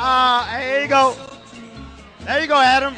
Uh, here you go. There you go, Adam.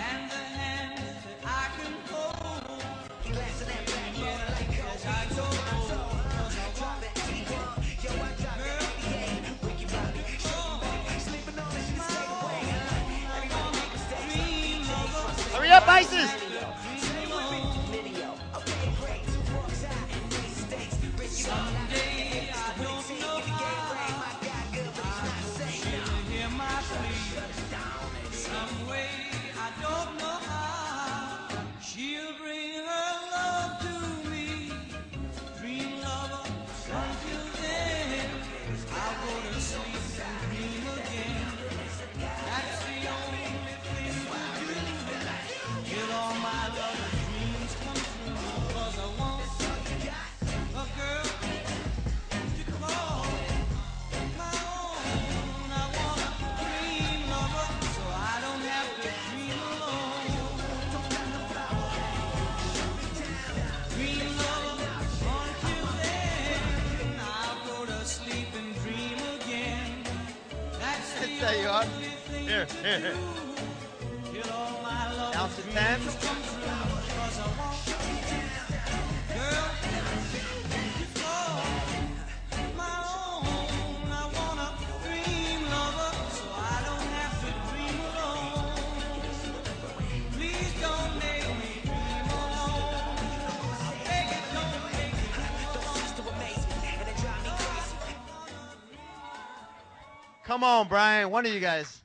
Come on, Brian. One of you guys.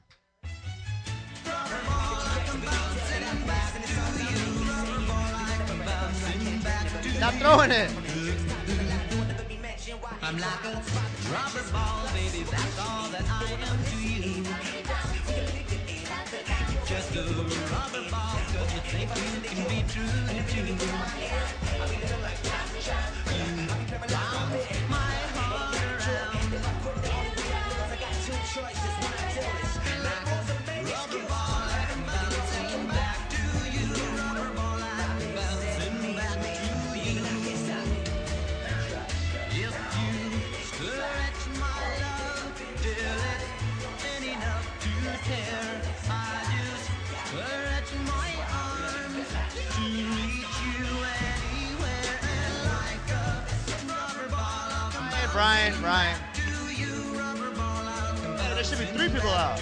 Stop throwing it. I'm like a rubber ball, baby. That's all that I am to you. Just a rubber ball, cause you think you can be true to you. My heart around. Rubber Brian, Brian. Uh, there should be three people out.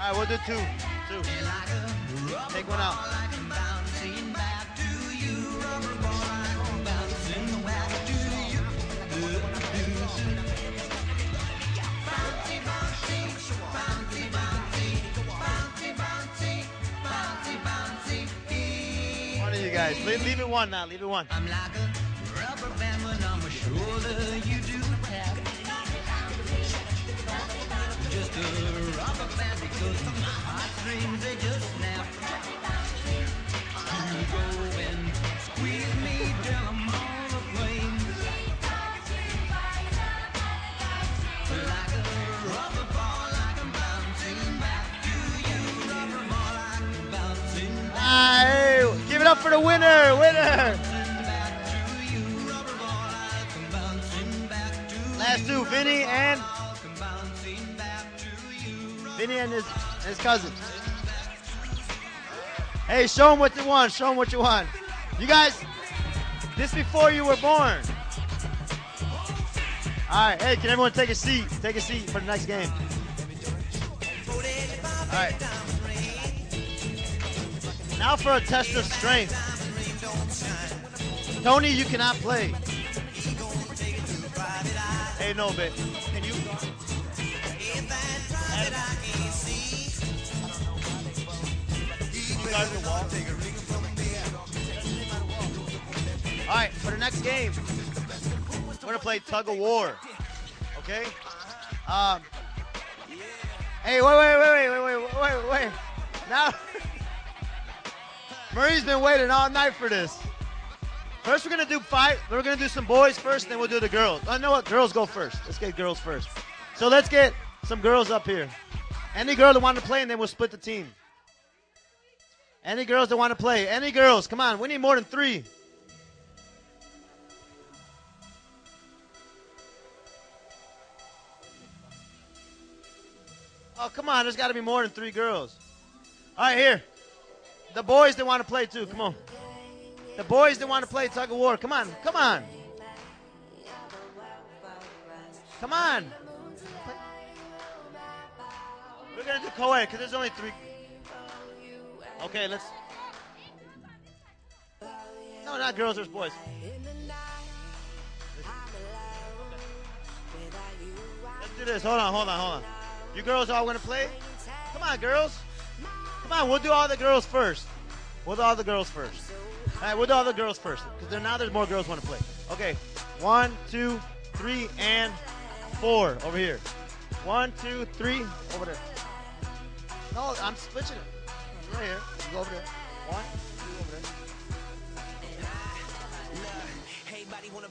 All right, we'll do two. Two. Take one out. Guys. Leave, leave it one now. Leave it one. I'm like a rubber band when on my shoulder. You do tap. Just a rubber band because my heartstrings they just snap. You go and squeeze me till I'm all aflame. Like a rubber ball, I'm bouncing back to you. Rubber ball, I'm bouncing back. Up for the winner. Winner. Last two, Vinny and Vinny and his his cousin. Hey, show them what you want. Show them what you want. You guys, this before you were born. All right. Hey, can everyone take a seat? Take a seat for the next game. All right. Now for a test of strength. Tony, you cannot play. Hey, no, babe. Can you? All right, for the next game, we're gonna play tug of war. Okay? Um. Hey, wait, wait, wait, wait, wait, wait, wait, wait. Now, Murray's been waiting all night for this. First, we're gonna do five. We're gonna do some boys first, then we'll do the girls. I know what girls go first. Let's get girls first. So let's get some girls up here. Any girl that want to play, and then we'll split the team. Any girls that want to play? Any girls? Come on, we need more than three. Oh, come on, there's got to be more than three girls. All right, here. The boys that want to play too. Come on. The boys that want to play tug of war. Come on, come on. Come on. We're gonna do co-ed because there's only three. Okay, let's. No, not girls. There's boys. Let's do this. Hold on, hold on, hold on. You girls all gonna play? Come on, girls. Come on, we'll do all the girls first. We'll do all the girls first. All right, we'll do all the girls first because now there's more girls want to play. Okay, one, two, three, and four over here. One, two, three, over there. No, I'm switching it. Right here. Go over there. One,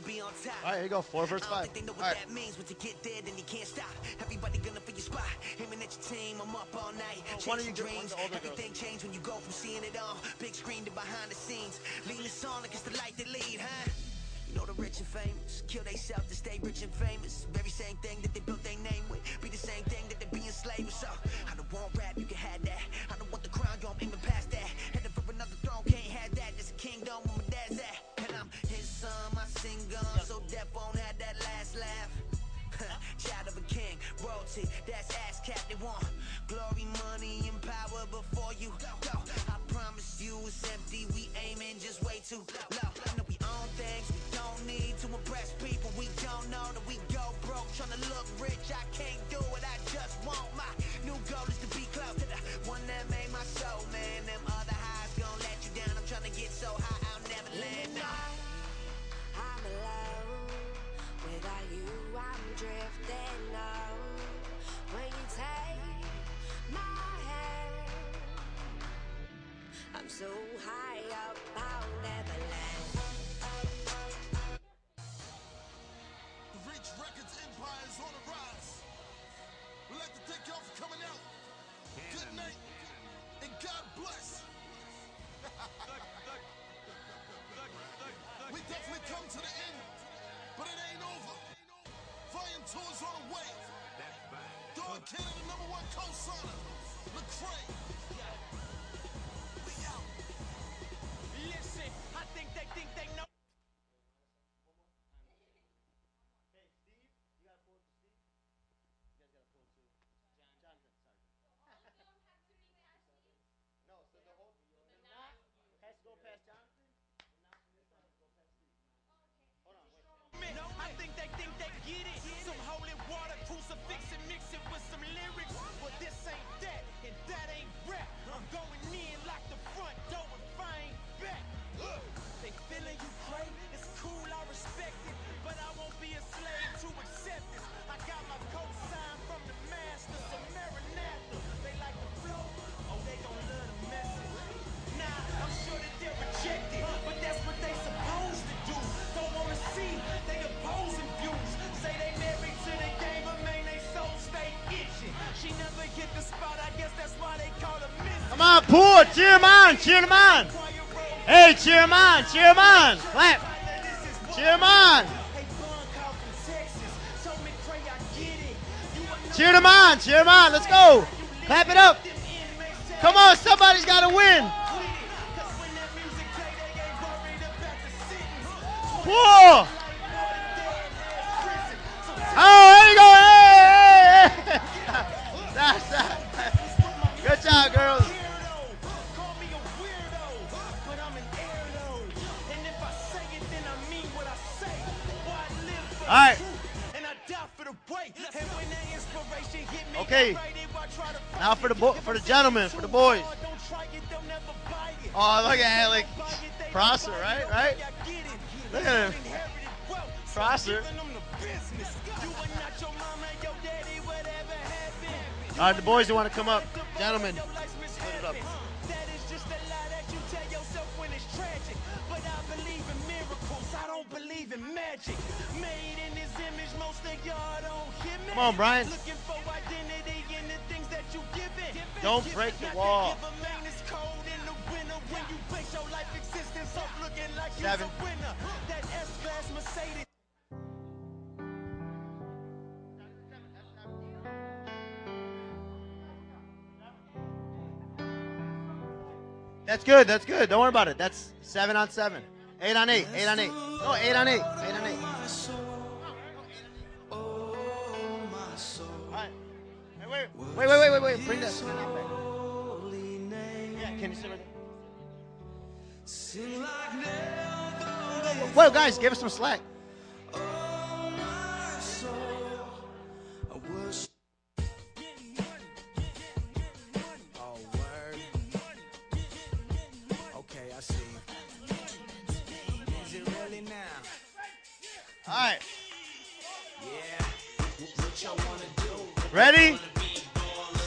be on top. All right, here you go. Four versus I don't five. they know what right. that means. Once you get there, then you can't stop. Everybody gunning for your spot. Aiming at your team, I'm up all night. One of Chasing you dreams. one of girls. Everything changed when you go from seeing it all. Big screen to behind the scenes. Leading the song like it's the light that lead, huh? You know the rich and famous kill theyself to stay rich and famous. Very same thing that they built their name with. Be the same thing that they be enslaved with. So I don't want rap, you can have that. Too low. I know we own things we don't need to impress people. We don't know that we go broke trying to look rich. I can't do it. I just want my poor. Cheer them on. Cheer them on. Hey, cheer them on. Cheer them on. Clap. Cheer them on. Cheer them on. Cheer them on. Let's go. Clap it up. Come on, somebody's got to win. Gentlemen, for the boys. Oh, look at like Prosser, right? Right? Look at him. Prosser. All right, the boys who want to come up, gentlemen. It up. Come on, Brian. Existence off looking like Seven. That's good. That's good. Don't worry about it. That's seven on seven. Eight on eight. Eight on eight. No, eight on eight. Eight on eight. Wait, wait, wait, wait, wait, wait. Bring that. Bring that back. Yeah, can you sit right there? Well, guys, give us some slack. Oh. Okay, I see. Is it really now? All right. Yeah. What y'all wanna do? Ready?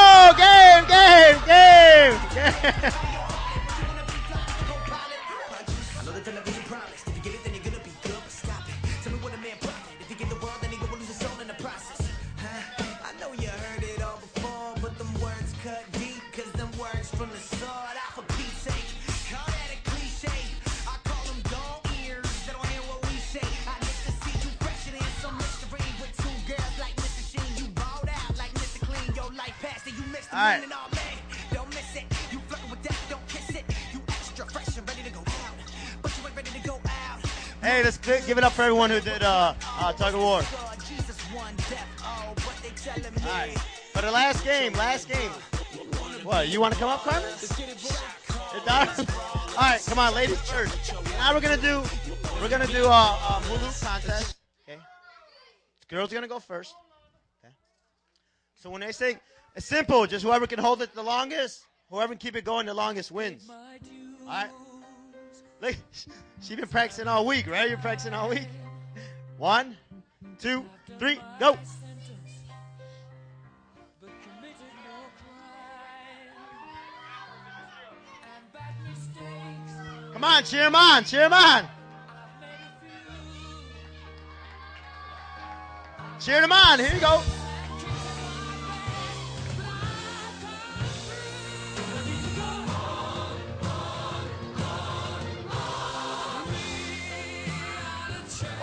Oh, game, game, game, game. Out. Hey, let's gi- give it up for everyone who did uh, uh, tug of war. God, Jesus one death. Oh, but they telling me. All right. For the last game, last game. What? You want to come up, Carmen? All right, come on, ladies church. Now we're gonna do, we're gonna do a, a Hulu contest. Okay. Girls are gonna go first. Okay. So when they say it's simple, just whoever can hold it the longest, whoever can keep it going the longest wins. All right. Look, she been practicing all week, right? You're practicing all week. One, two, three, go. Come on, cheer him on, cheer him on. Cheer him on. Here you go.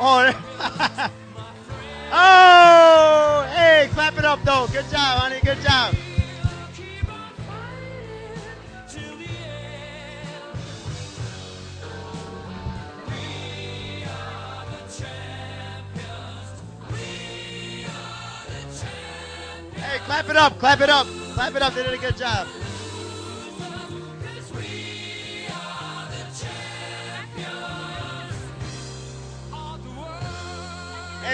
Oh, oh, hey, clap it up though. Good job, honey. Good job. Hey, clap it up, clap it up, clap it up. They did a good job.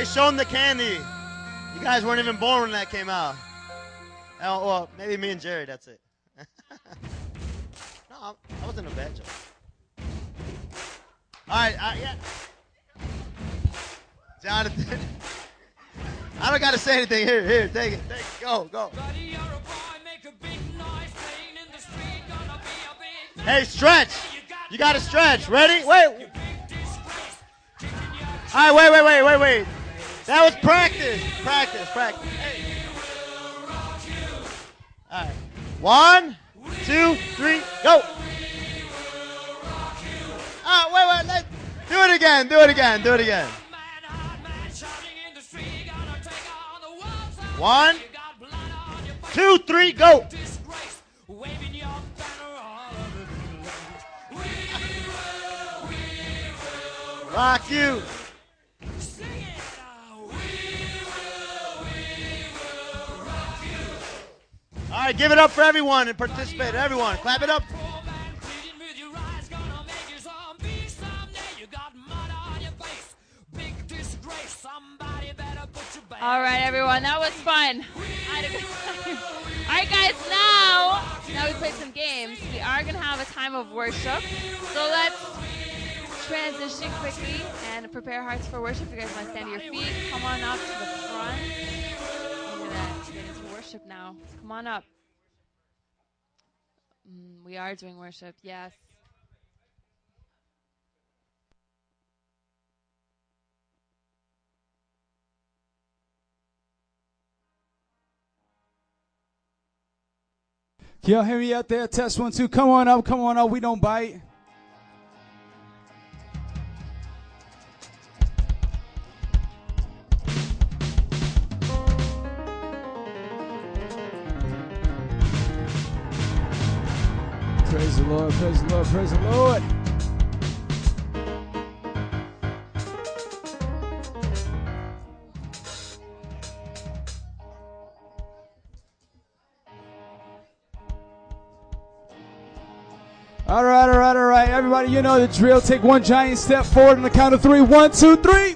Hey, show them the candy. You guys weren't even born when that came out. Oh, well, maybe me and Jerry, that's it. no, I- wasn't a bad joke. All right, uh, yeah. Jonathan. I don't got to say anything. Here, here, take it, take it. Go, go. Hey, stretch. You got to stretch. Ready? Wait. All right, wait, wait, wait, wait, wait. That was practice. Practice, practice. All right. One, two, three, go. Ah, wait, wait. Let, do it again. Do it again. Do it again. One, two, three, go. Rock you. All right, give it up for everyone and participate. Everyone, clap it up. All right, everyone, that was fun. All right, guys, now now we play some games. We are gonna have a time of worship. So let's transition quickly and prepare hearts for worship. If you guys want to stand to your feet? Come on up to the front. Worship now. Come on up. Mm, we are doing worship. Yes. Can y'all hear me out there? Test one, two. Come on up, come on up. We don't bite. The Lord, praise the Lord, praise the Lord. All right, all right, all right. Everybody, you know the drill. Take one giant step forward on the count of three. One, two, three.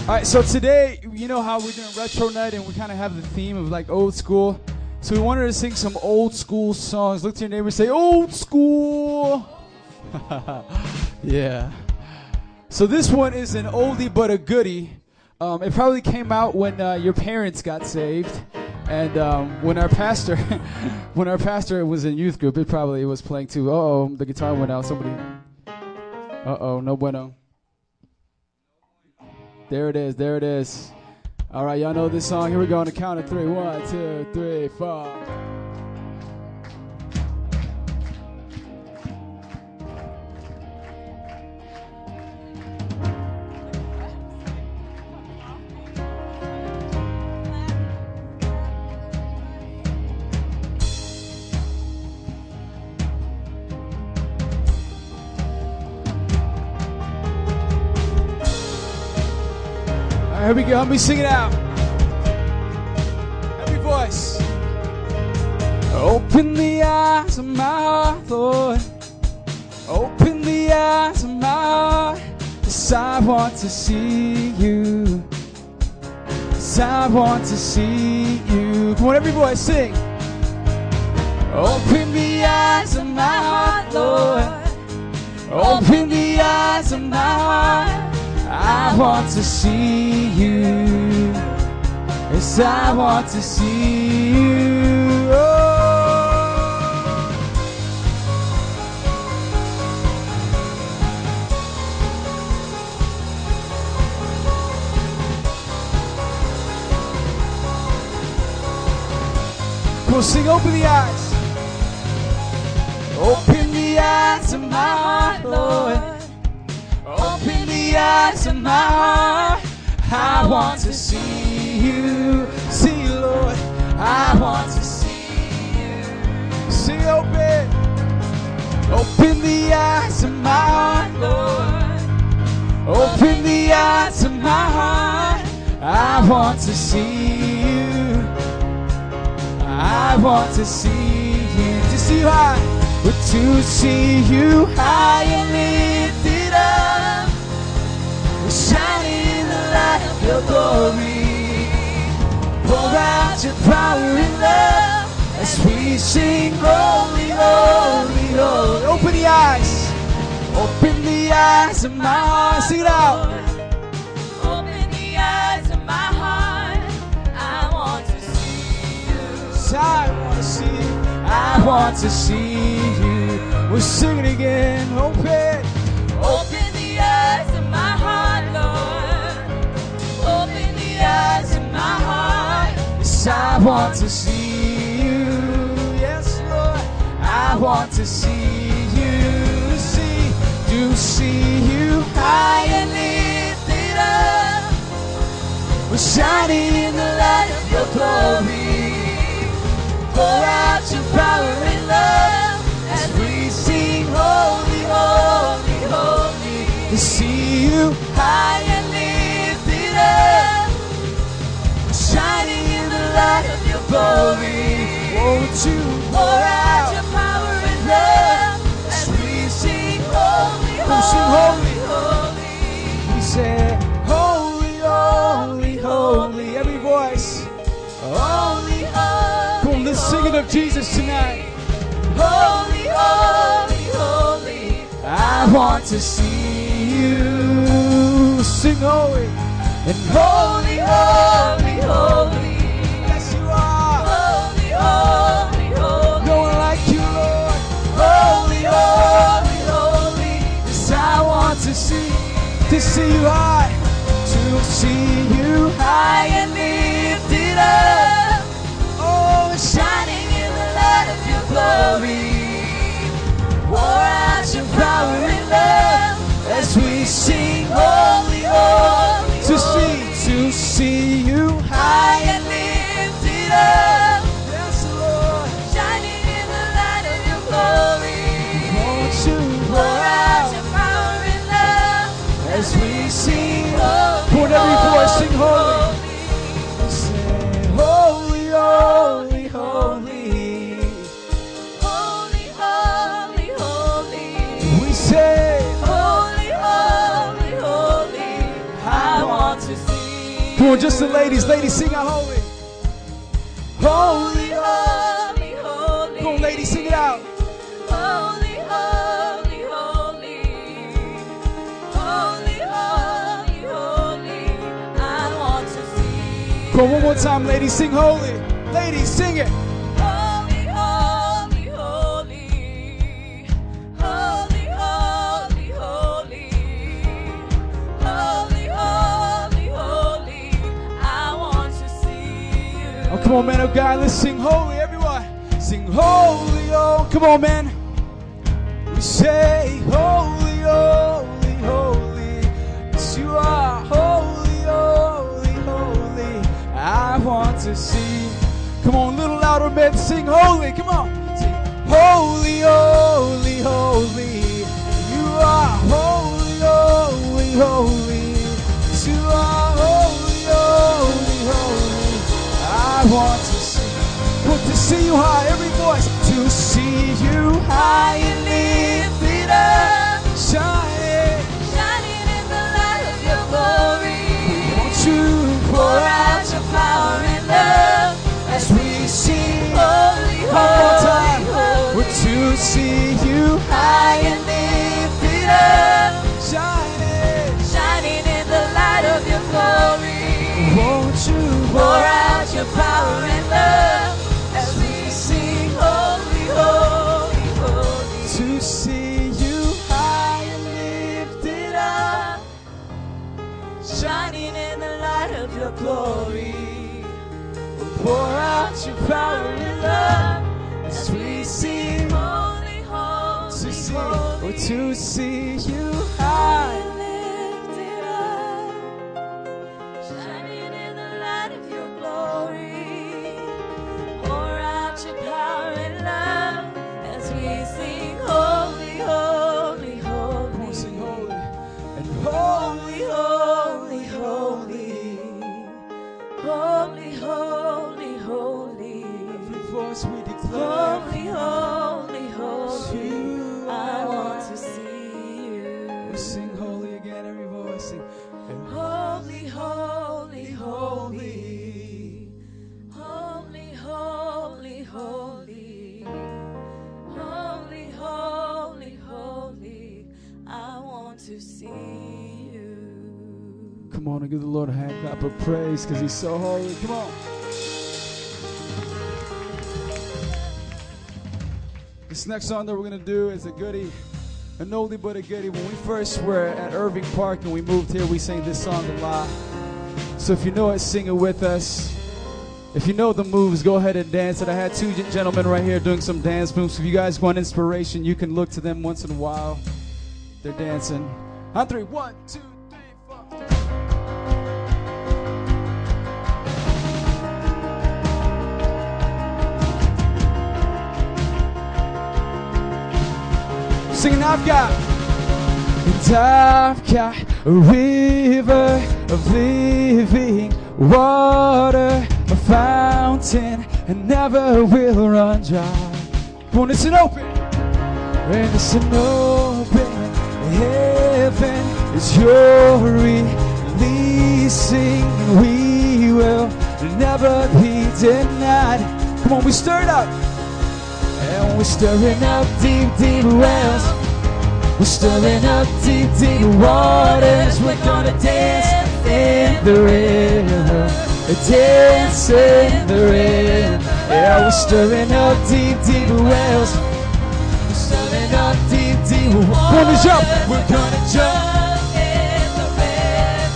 All right, so today, you know how we're doing retro night and we kind of have the theme of like old school. So we wanted to sing some old school songs. Look to your neighbor and say, old school. yeah. So this one is an oldie but a goodie. Um, it probably came out when uh, your parents got saved. And um, when our pastor, when our pastor was in youth group, it probably was playing too. Oh, the guitar went out. Somebody. Uh oh, no bueno. There it is. There it is. All right, y'all know this song. Here we go on the count of three. One, two, three, four. Here we go. Let me sing it out. Every voice. Open the eyes of my heart, Lord. Open the eyes of my heart. Yes, I want to see you. Yes, I want to see you. Come on, every voice, sing. Open the eyes of my heart, Lord. Open the eyes of my heart. I want to see you. Yes, I want to see you. On, sing, open the eyes. Open the eyes of my heart, Lord. Eyes of my heart. I want to see you. See Lord. I want to see you. See, open. Open the eyes of my heart, Lord. Open the eyes of my heart. I want to see you. I want to see you. To see you high. But to see you high and lifted your glory. Pour out your power and love as we sing holy, holy, holy. Open the eyes. Open the eyes of my heart. Sing it out. Open the eyes of my heart. I want to see you. I want to see you. I want to see you. We'll sing it again. Open. Open my heart. Yes, I want to see you. Yes, Lord. I want to see you. See, to see you high and lifted up. We're shining in the light of your glory. Pour out your power and love as we sing holy, holy, holy. To see you high and shining in the light of your glory. Won't you pour out your power and love as we sing holy, holy, holy. holy. He said holy, holy, holy. Every voice. Holy, holy. Come on, let's sing it of Jesus tonight. Holy, holy, holy. I want to see you. Sing holy and Holy, holy, holy. Yes, you are. Holy, holy, holy. No one like you, Lord. Holy, holy, holy. Yes, I want to see, to see you high, to see you high and lifted up. Oh, shining in the light of your glory. Pour out your power and love as we sing holy, holy, high and lifted up. Yes, Lord. Shining in the light of your glory. Won't you Pour out your power and love. as we sing? Holy, Pour every voice, sing holy. holy. Holy. We say, on, just the ladies, ladies, sing out holy. Holy, Holy, holy. come on, ladies, sing it out. Holy, holy, holy. Holy, holy, holy. I want to see. Come on, one more time, ladies, sing holy. Come on, man of God, let's sing holy, everyone. Sing holy, oh, come on, man. We say holy, holy, holy. Yes, you are holy, holy, holy. I want to see. Come on, a little louder, man. Sing holy, come on. Sing holy, holy, holy. You are holy, holy, holy. Want to see, want to see you high, every voice, to see you high and lifted up, shining. Shining in the light of your glory. Won't you pour out your power and love as we sing Holy, one more holy, time? holy. We're to see you high and lifted up, shining. Shining in the light of your glory. Won't you Pour to see you high on and give the Lord a hand clap of praise because He's so holy. Come on. This next song that we're going to do is a goodie, an oldie but a goodie. When we first were at Irving Park and we moved here, we sang this song a lot. So if you know it, sing it with us. If you know the moves, go ahead and dance it. I had two gentlemen right here doing some dance moves. If you guys want inspiration, you can look to them once in a while. They're dancing. On three, one, two, Singing, I've got, and I've got a river of living water, a fountain, and never will run dry. Come on, it's an open, and it's an open heaven. It's your releasing, we will never be denied. Come on, we stir it up. And we're stirring up deep, deep wells. We're stirring up deep, deep waters. We're gonna dance in the river. Dance in the river. Yeah, we're stirring up deep, deep wells. We're stirring up deep, deep waters. Gonna jump. We're gonna jump.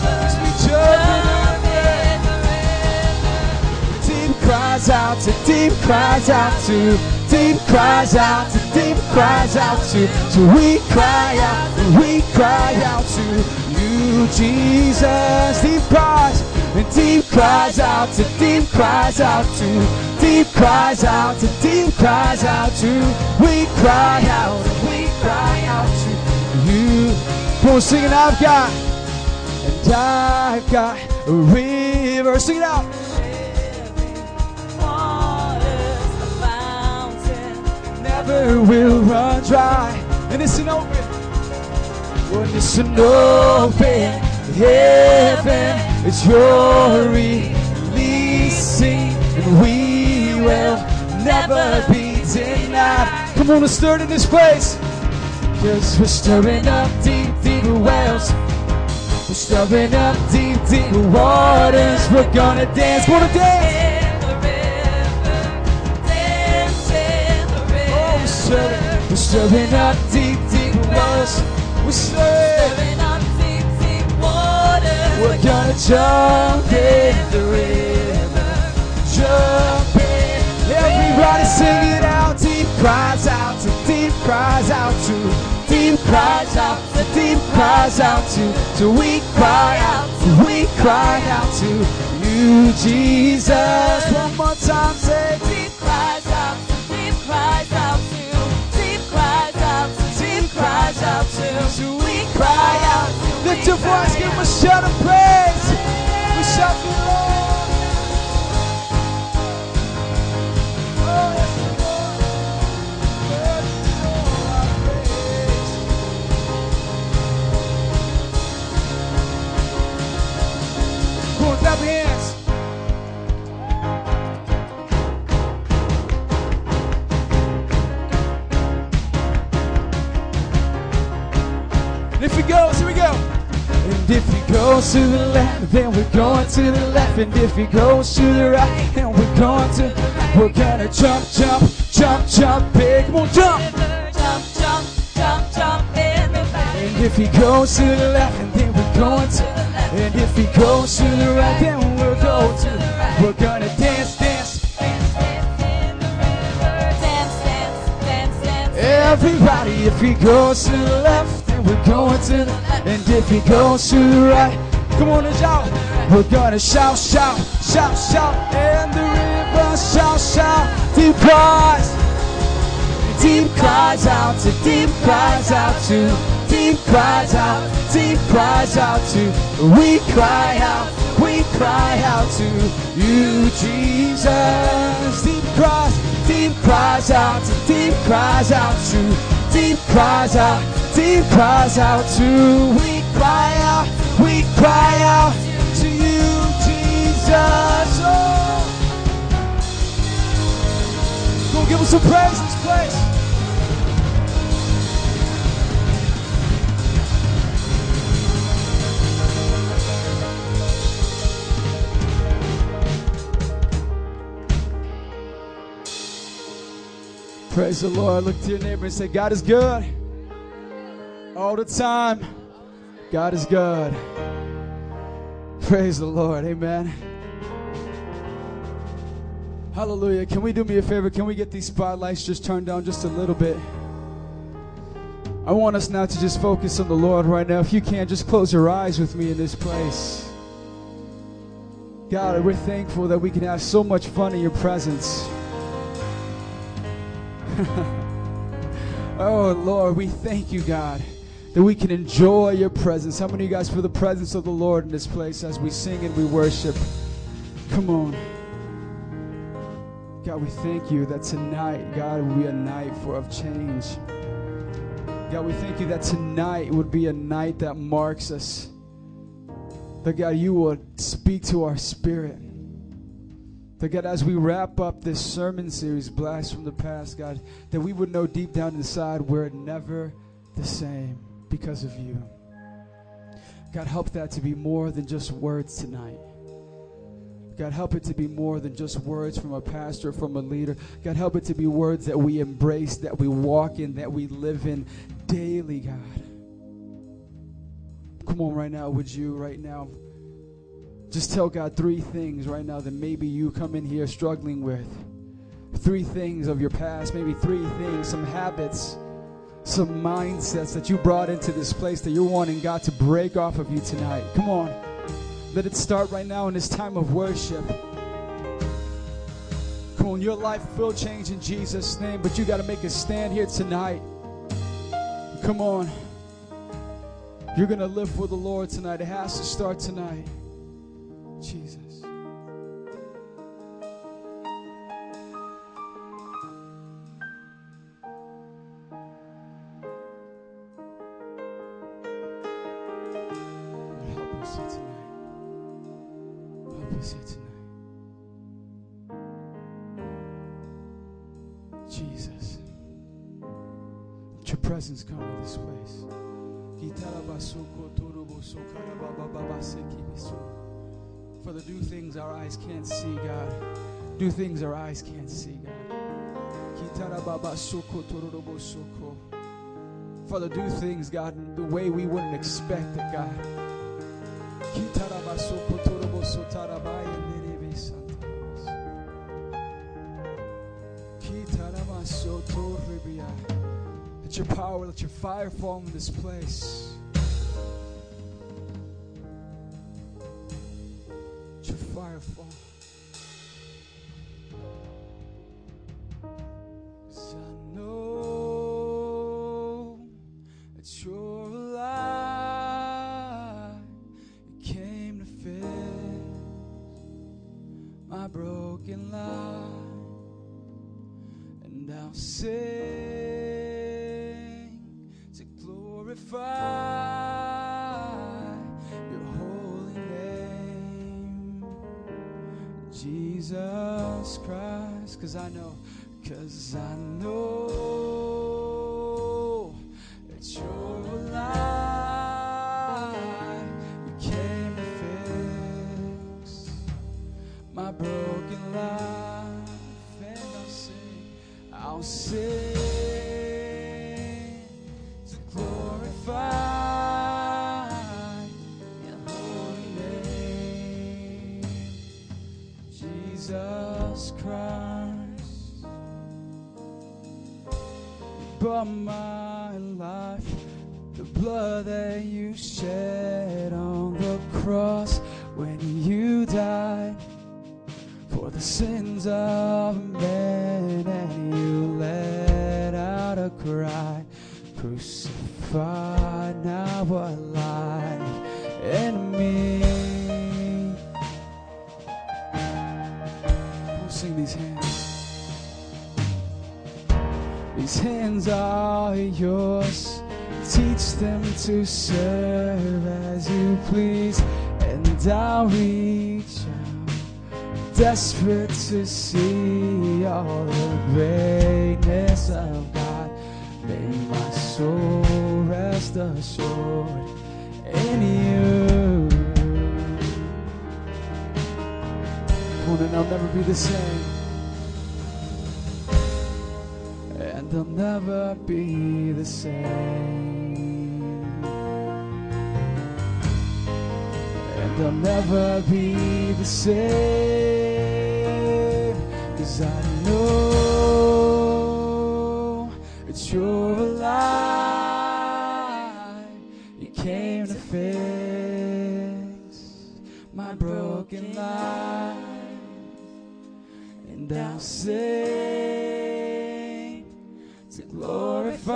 As we jump in the river. Deep cries out to deep cries out to deep cries out to deep cries out to so we cry out we cry out to you Jesus. Deep cries and deep cries out to deep cries out to deep cries out to deep cries out to we cry out we cry out to you. Come on sing it I've got and I've got a river. Sing it out never will run dry. And it's an open, when it's an open heaven, it's your releasing, and we will never be denied. Come on, let's stir in this place. Cause we're stirring up deep, deep wells. We're stirring up deep, deep waters. We're gonna dance, gonna dance. Stirring, we're stirring up deep, deep wells. We're stirring. Up deep, deep waters. We're gonna jump in the river. Jump in. Everybody sing it out. Deep cries out to deep cries out to deep cries out to deep cries out to so we cry out to we cry out to you Jesus one more time say deep cries out deep cries out we cry out? Lift your voice give him a shout of praise if he goes to the left, then we're going to the left. And if he goes to the right, then we're going to. We're gonna jump, jump, jump, jump, big. Come on, jump. Jump, jump, jump, everybody. And if he goes to the left, and then we're going to. And if he goes to the right, then we're going to. We're gonna dance, dance, dance, dance in the river. Dance, dance, dance, dance. Everybody, if he goes to the left, we're going to the. And if he goes to the right, come on and shout. We're gonna shout, shout, shout, shout. And the river shout, shout. Deep cries. Deep cries out to deep cries out to deep cries out, deep cries out to we cry out, we cry out to you, Jesus. Deep cries, deep cries out to deep cries out to deep cries out, deep cries out to we cry out, we cry out to you, Jesus. Oh. Go give us some praise this place. Praise the Lord. Look to your neighbor and say, God is good. All the time. God is good. Praise the Lord. Amen. Hallelujah. Can we do me a favor? Can we get these spotlights just turned down just a little bit? I want us now to just focus on the Lord right now. If you can, just close your eyes with me in this place. God, we're thankful that we can have so much fun in your presence. oh, Lord, we thank you, God, that we can enjoy your presence. How many of you guys feel the presence of the Lord in this place as we sing and we worship? Come on. God, we thank you that tonight, God, will be a night for of change. God, we thank you that tonight would be a night that marks us. That God, you would speak to our spirit. That God, as we wrap up this sermon series, Blast from the Past, God, that we would know deep down inside we're never the same because of you. God, help that to be more than just words tonight. God, help it to be more than just words from a pastor, from a leader. God, help it to be words that we embrace, that we walk in, that we live in daily, God. Come on, right now, would you, right now, just tell God three things right now that maybe you come in here struggling with. Three things of your past, maybe three things, some habits, some mindsets that you brought into this place that you're wanting God to break off of you tonight. Come on. Let it start right now in this time of worship. Come on, your life will change in Jesus' name, but you got to make a stand here tonight. Come on. You're going to live for the Lord tonight. It has to start tonight. Do things our eyes can't see, God. Father, do things, God, the way we wouldn't expect it, God. Let your power, let your fire fall in this place. Let your fire fall. Rest assured in you. And I'll never be the same. And I'll never be the same. And I'll never be the same. Cause I know that you're alive. Broken life. And I'll sing to glorify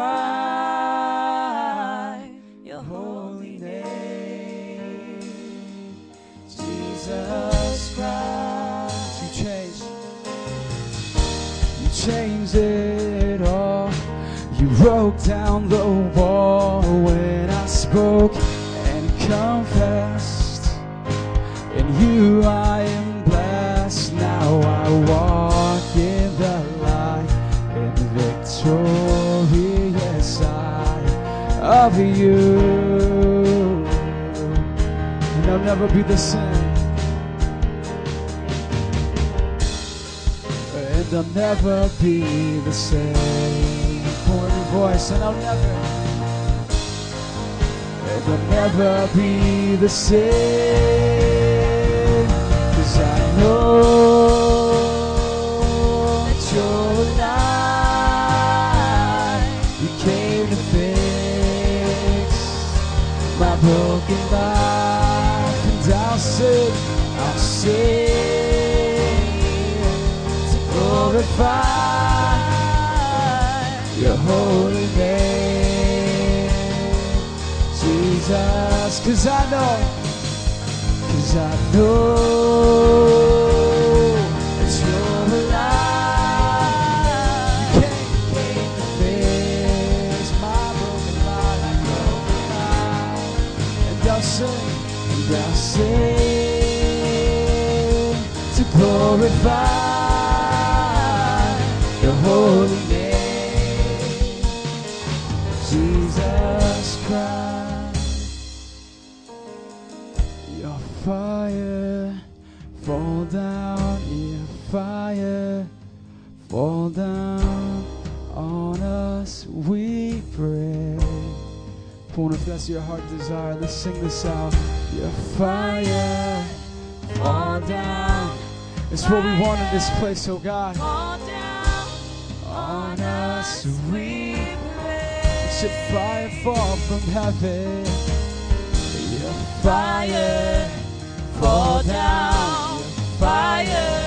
your holy name. Jesus Christ, you changed. You changed it all. You broke down the wall when I spoke you, and I'll never be the same. And I'll never be the same. Pour your voice, and I'll never, and I'll never be the same. Cause I know. broken back and I'll sing, I'll sing to glorify your holy name, Jesus, cause I know, cause I know. glorify your holy name, Jesus Christ. Your fire fall down, your fire fall down on us, we pray. Come on, if that's your heart desire, let's sing this out. Your fire fall down. It's what we want in this place, oh God. On us we should fire fall from heaven. Your fire fall down. Your fire.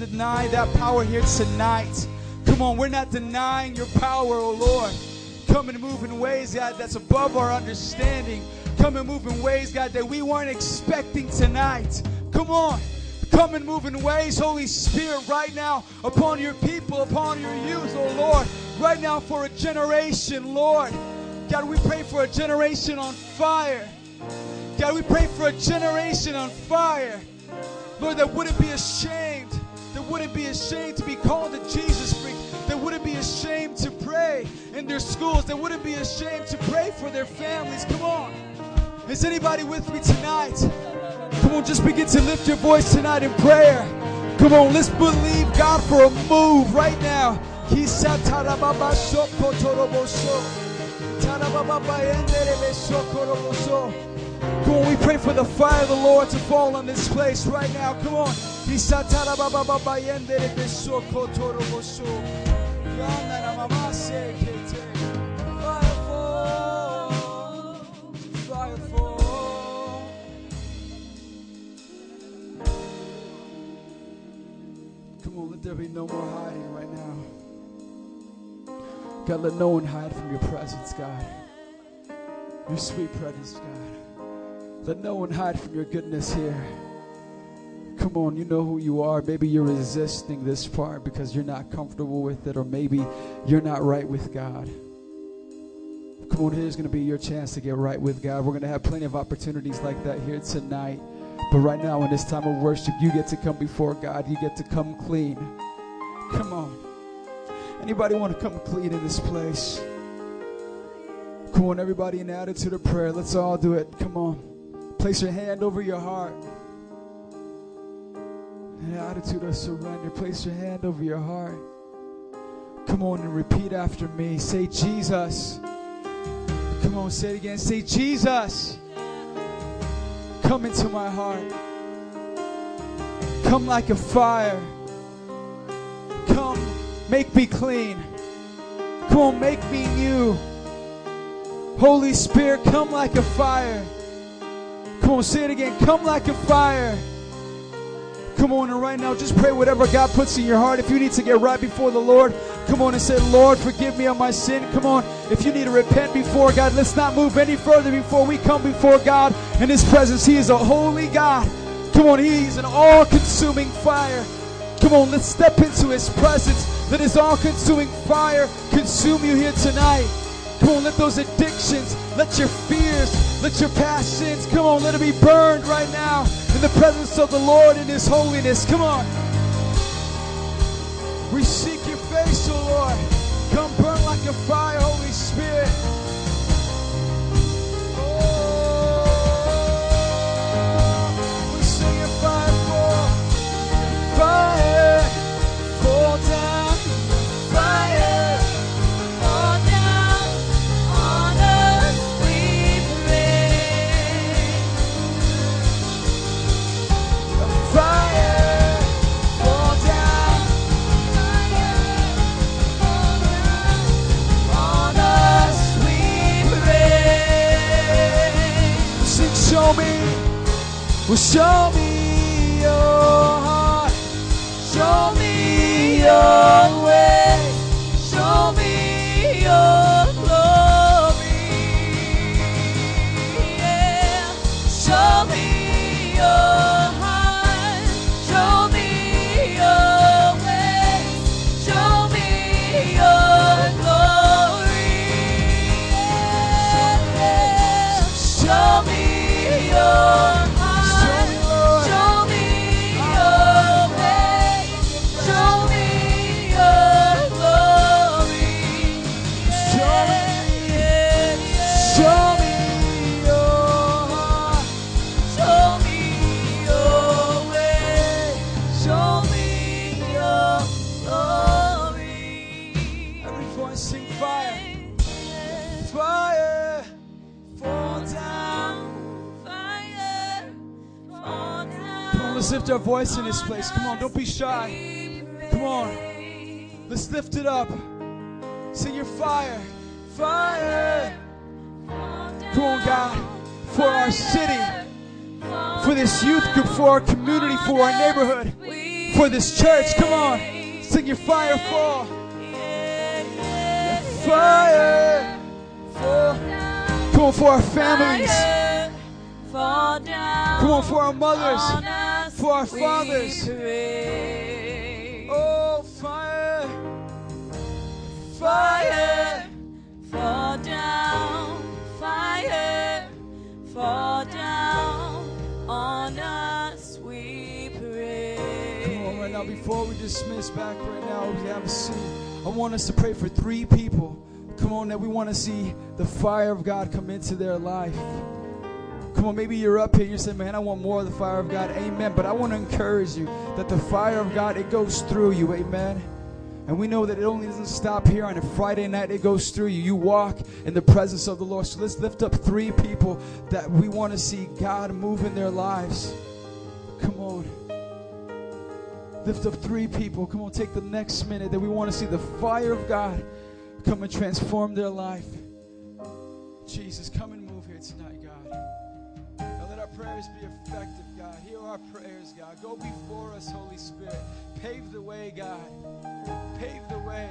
To deny that power here tonight. Come on, we're not denying your power, oh Lord. Come and move in ways, God, that's above our understanding. Come and move in ways, God, that we weren't expecting tonight. Come on. Come and move in ways, Holy Spirit, right now upon your people, upon your youth, oh Lord. Right now for a generation, Lord. God, we pray for a generation on fire. God, we pray for a generation on fire. Lord, that wouldn't be ashamed, ashamed to be called a Jesus freak, that wouldn't be ashamed to pray in their schools, that wouldn't be ashamed to pray for their families. Come on. Is anybody with me tonight? Come on, just begin to lift your voice tonight in prayer. Come on, let's believe God for a move right now. Come on, we pray for the fire of the Lord to fall on this place right now. Come on. Yana. Come on, let there be no more hiding right now. God, let no one hide from your presence, God. Your sweet presence, God. Let no one hide from your goodness here. Come on, you know who you are. Maybe you're resisting this part because you're not comfortable with it, or maybe you're not right with God. Come on, here's going to be your chance to get right with God. We're going to have plenty of opportunities like that here tonight. But right now, in this time of worship, you get to come before God. You get to come clean. Come on. Anybody want to come clean in this place? Come on, everybody in attitude of prayer. Let's all do it. Come on. Place your hand over your heart. The attitude of surrender. Place your hand over your heart. Come on and repeat after me. Say, Jesus. Come on, say it again. Say, Jesus. Come into my heart. Come like a fire. Come, make me clean. Come on, make me new. Holy Spirit, come like a fire. Come on, say it again. Come like a fire. Come on, and right now, just pray whatever God puts in your heart. If you need to get right before the Lord, come on and say, Lord, forgive me of my sin. Come on. If you need to repent before God, let's not move any further before we come before God in His presence. He is a holy God. Come on, He's an all consuming fire. Come on, let's step into His presence. Let His all consuming fire consume you here tonight. Come on, let those addictions, let your fears, let your past sins, come on, let it be burned right now the presence of the Lord in His holiness. Come on. We seek your face, O Lord. Come burn like a fire, Holy Spirit. Well, show me your heart, show me your let's lift our voice in this place. Come on, don't be shy. Come on. Let's lift it up. Sing your fire. Fire. Come on, God. For our city. For this youth group. For our community. For our neighborhood. For this church. Come on. Sing your fire fall. Fire. Fall. Come on, for our families. Come on, for our mothers. For our we fathers. pray. Oh, fire. Fire, fall down, fire, fall down on us, we pray. Come on, right now, before we dismiss back right now, we have a seat. I want us to pray for three people. Come on, that we want to see the fire of God come into their life. Come on, maybe you're up here, you say, man, I want more of the fire of God. Amen. But I want to encourage you that the fire of God, it goes through you. Amen. And we know that it only doesn't stop here on a Friday night, it goes through you. You walk in the presence of the Lord. So let's lift up three people that we want to see God move in their lives. Come on. Lift up three people. Come on, take the next minute that we want to see the fire of God come and transform their life. Jesus, come and prayers be effective, God. Hear our prayers, God. Go before us, Holy Spirit. Pave the way, God. Pave the way.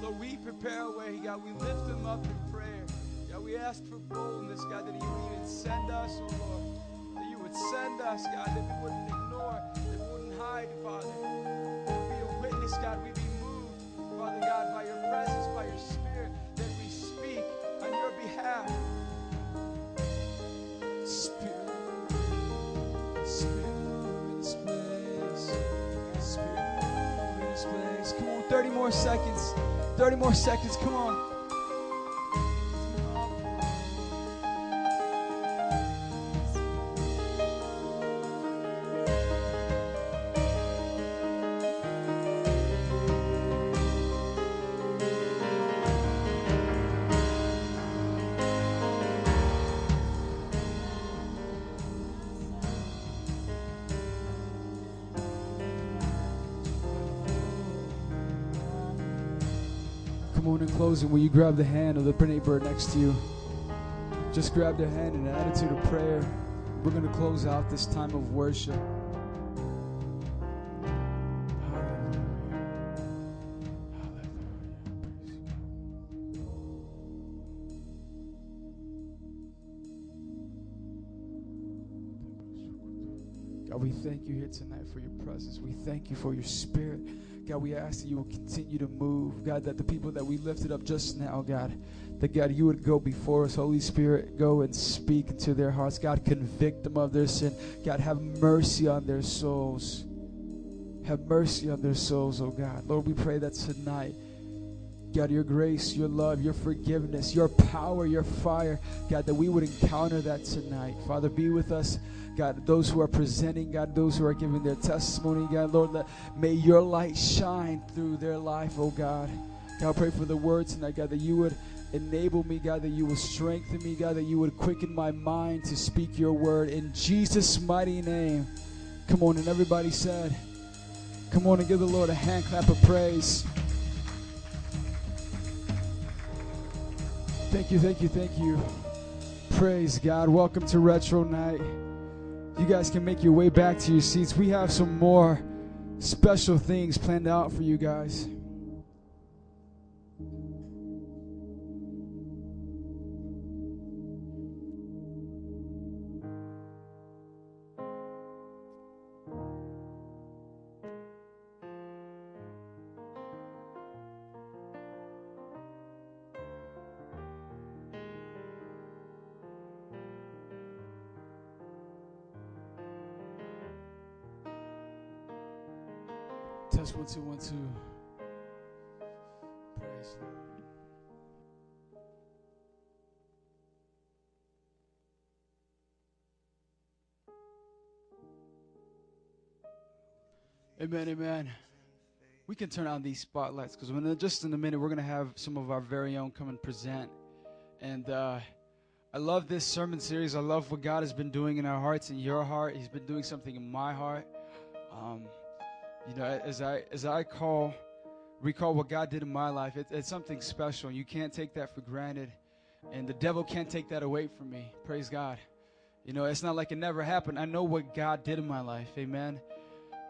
Lord, we prepare a way, God. We lift them up in prayer. God, we ask for boldness, God, that you would even send us, oh Lord. That you would send us, God, that we wouldn't ignore, that we wouldn't hide, Father. We'd be a witness, God. We'd be moved, Father God, by your presence, by your spirit, that we speak on your behalf. Spirit, 30 more seconds. 30 more seconds. Come on. Closing, will you grab the hand of the neighbor next to you? Just grab their hand in an attitude of prayer. We're going to close out this time of worship. God, we thank you here tonight for your presence. We thank you for your spirit. God, we ask that you will continue to move. God, that the people that we lifted up just now, God, that God, you would go before us. Holy Spirit, go and speak into their hearts. God, convict them of their sin. God, have mercy on their souls. Have mercy on their souls, oh God. Lord, we pray that tonight, God, your grace, your love, your forgiveness, your power, your fire, God, that we would encounter that tonight. Father, be with us. God, those who are presenting, God, those who are giving their testimony, God, Lord, let, may your light shine through their life, oh God. God, I pray for the word tonight, God, that you would enable me, God, that you would strengthen me, God, that you would quicken my mind to speak your word in Jesus' mighty name. Come on, and everybody said, Come on and give the Lord a hand clap of praise. Thank you, thank you, thank you. Praise God. Welcome to Retro Night. You guys can make your way back to your seats. We have some more special things planned out for you guys. One, two, one, two. Praise Lord. Amen, amen. We can turn on these spotlights because when just in a minute we're gonna have some of our very own come and present, and uh, I love this sermon series. I love what God has been doing in our hearts, in your heart. He's been doing something in my heart. Um, you know, as I as I call recall what God did in my life, it, it's something special. You can't take that for granted, and the devil can't take that away from me. Praise God. You know, it's not like it never happened. I know what God did in my life. Amen.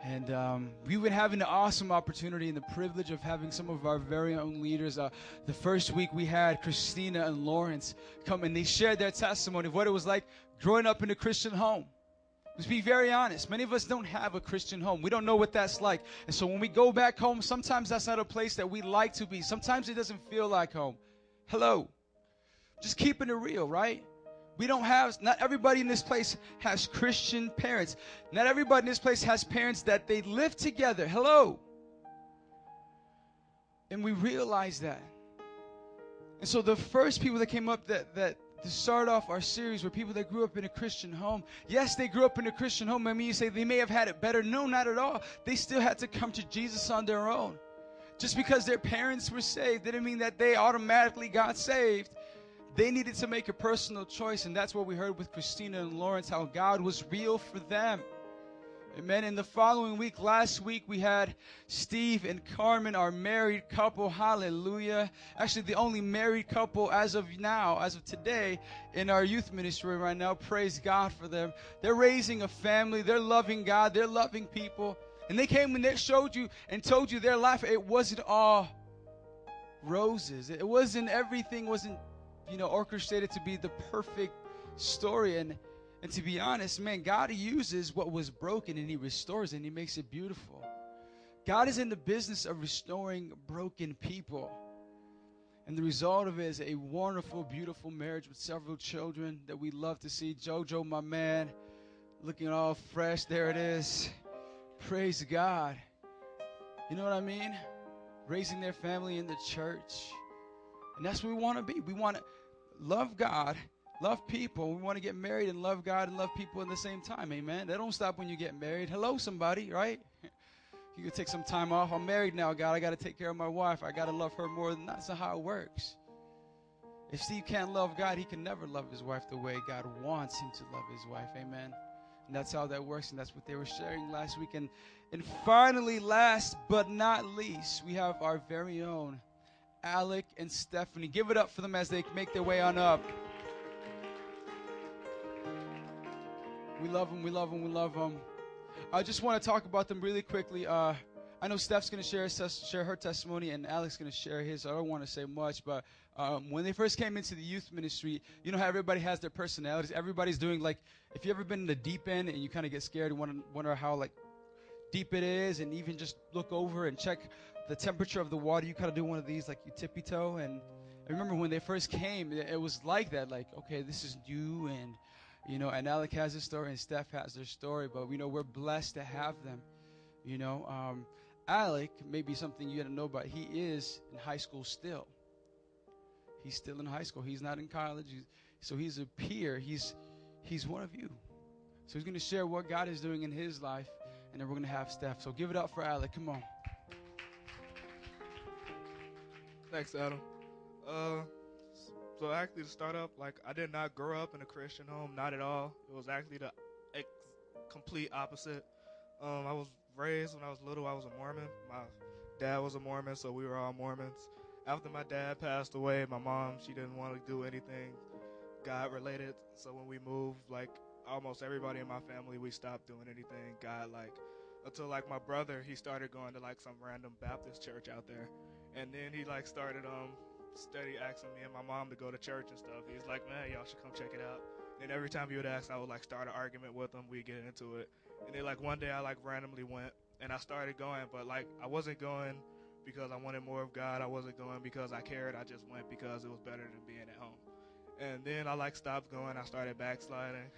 And um, we've been having an awesome opportunity and the privilege of having some of our very own leaders. Uh, the first week we had Christina and Lawrence come and they shared their testimony of what it was like growing up in a Christian home. Let's be very honest. Many of us don't have a Christian home. We don't know what that's like. And so when we go back home, sometimes that's not a place that we like to be. Sometimes it doesn't feel like home. Hello. Just keeping it real, right? We don't have, not everybody in this place has Christian parents. Not everybody in this place has parents that they live together. Hello. And we realize that. And so the first people that came up that, that to start off our series were people that grew up in a Christian home. Yes, they grew up in a Christian home. I mean, you say they may have had it better. No, not at all. They still had to come to Jesus on their own. Just because their parents were saved didn't mean that they automatically got saved. They needed to make a personal choice, and that's what we heard with Christina and Lawrence, how God was real for them. Amen. In the following week, last week, we had Steve and Carmen, our married couple. Hallelujah. Actually, the only married couple as of now, as of today, in our youth ministry right now. Praise God for them. They're raising a family. They're loving God. They're loving people. And they came and they showed you and told you their life. It wasn't all roses. It wasn't everything wasn't, you know, orchestrated to be the perfect story. And and to be honest, man, God uses what was broken and He restores it and He makes it beautiful. God is in the business of restoring broken people. And the result of it is a wonderful, beautiful marriage with several children that we love to see. Jojo, my man, looking all fresh. There it is. Praise God. You know what I mean? Raising their family in the church. And that's what we want to be. We want to love God love people. We want to get married and love God and love people at the same time. Amen. That don't stop when you get married. Hello, somebody, right? You can take some time off. I'm married now, God. I got to take care of my wife. I got to love her more than that's how it works. If Steve can't love God, he can never love his wife the way God wants him to love his wife. Amen. And that's how that works, and that's what they were sharing last week. And, and finally, last but not least, we have our very own Alec and Stephanie. Give it up for them as they make their way on up. We love them. We love them. We love them. I just want to talk about them really quickly. Uh, I know Steph's going to share share her testimony, and Alex going to share his. I don't want to say much, but um, when they first came into the youth ministry, you know how everybody has their personalities. Everybody's doing like, if you ever been in the deep end and you kind of get scared and wonder, how like deep it is, and even just look over and check the temperature of the water, you kind of do one of these, like you tippy toe. And I remember when they first came, it was like that, like okay, this is new and you know, and Alec has his story and Steph has their story, but we know we're blessed to have them. You know, um, Alec may be something you didn't know, but he is in high school still. He's still in high school. He's not in college, he's, so he's a peer. He's he's one of you. So he's going to share what God is doing in his life, and then we're going to have Steph. So give it up for Alec. Come on. Thanks, Adam. Uh, so actually, to start up, like I did not grow up in a Christian home, not at all. It was actually the ex- complete opposite. Um, I was raised when I was little. I was a Mormon. My dad was a Mormon, so we were all Mormons. After my dad passed away, my mom she didn't want to do anything God related. So when we moved, like almost everybody in my family, we stopped doing anything God like. Until like my brother, he started going to like some random Baptist church out there, and then he like started um steady asking me and my mom to go to church and stuff. He's like, man, y'all should come check it out. And every time he would ask, I would like start an argument with him. We'd get into it. And then like one day I like randomly went and I started going, but like I wasn't going because I wanted more of God. I wasn't going because I cared. I just went because it was better than being at home. And then I like stopped going. I started backsliding.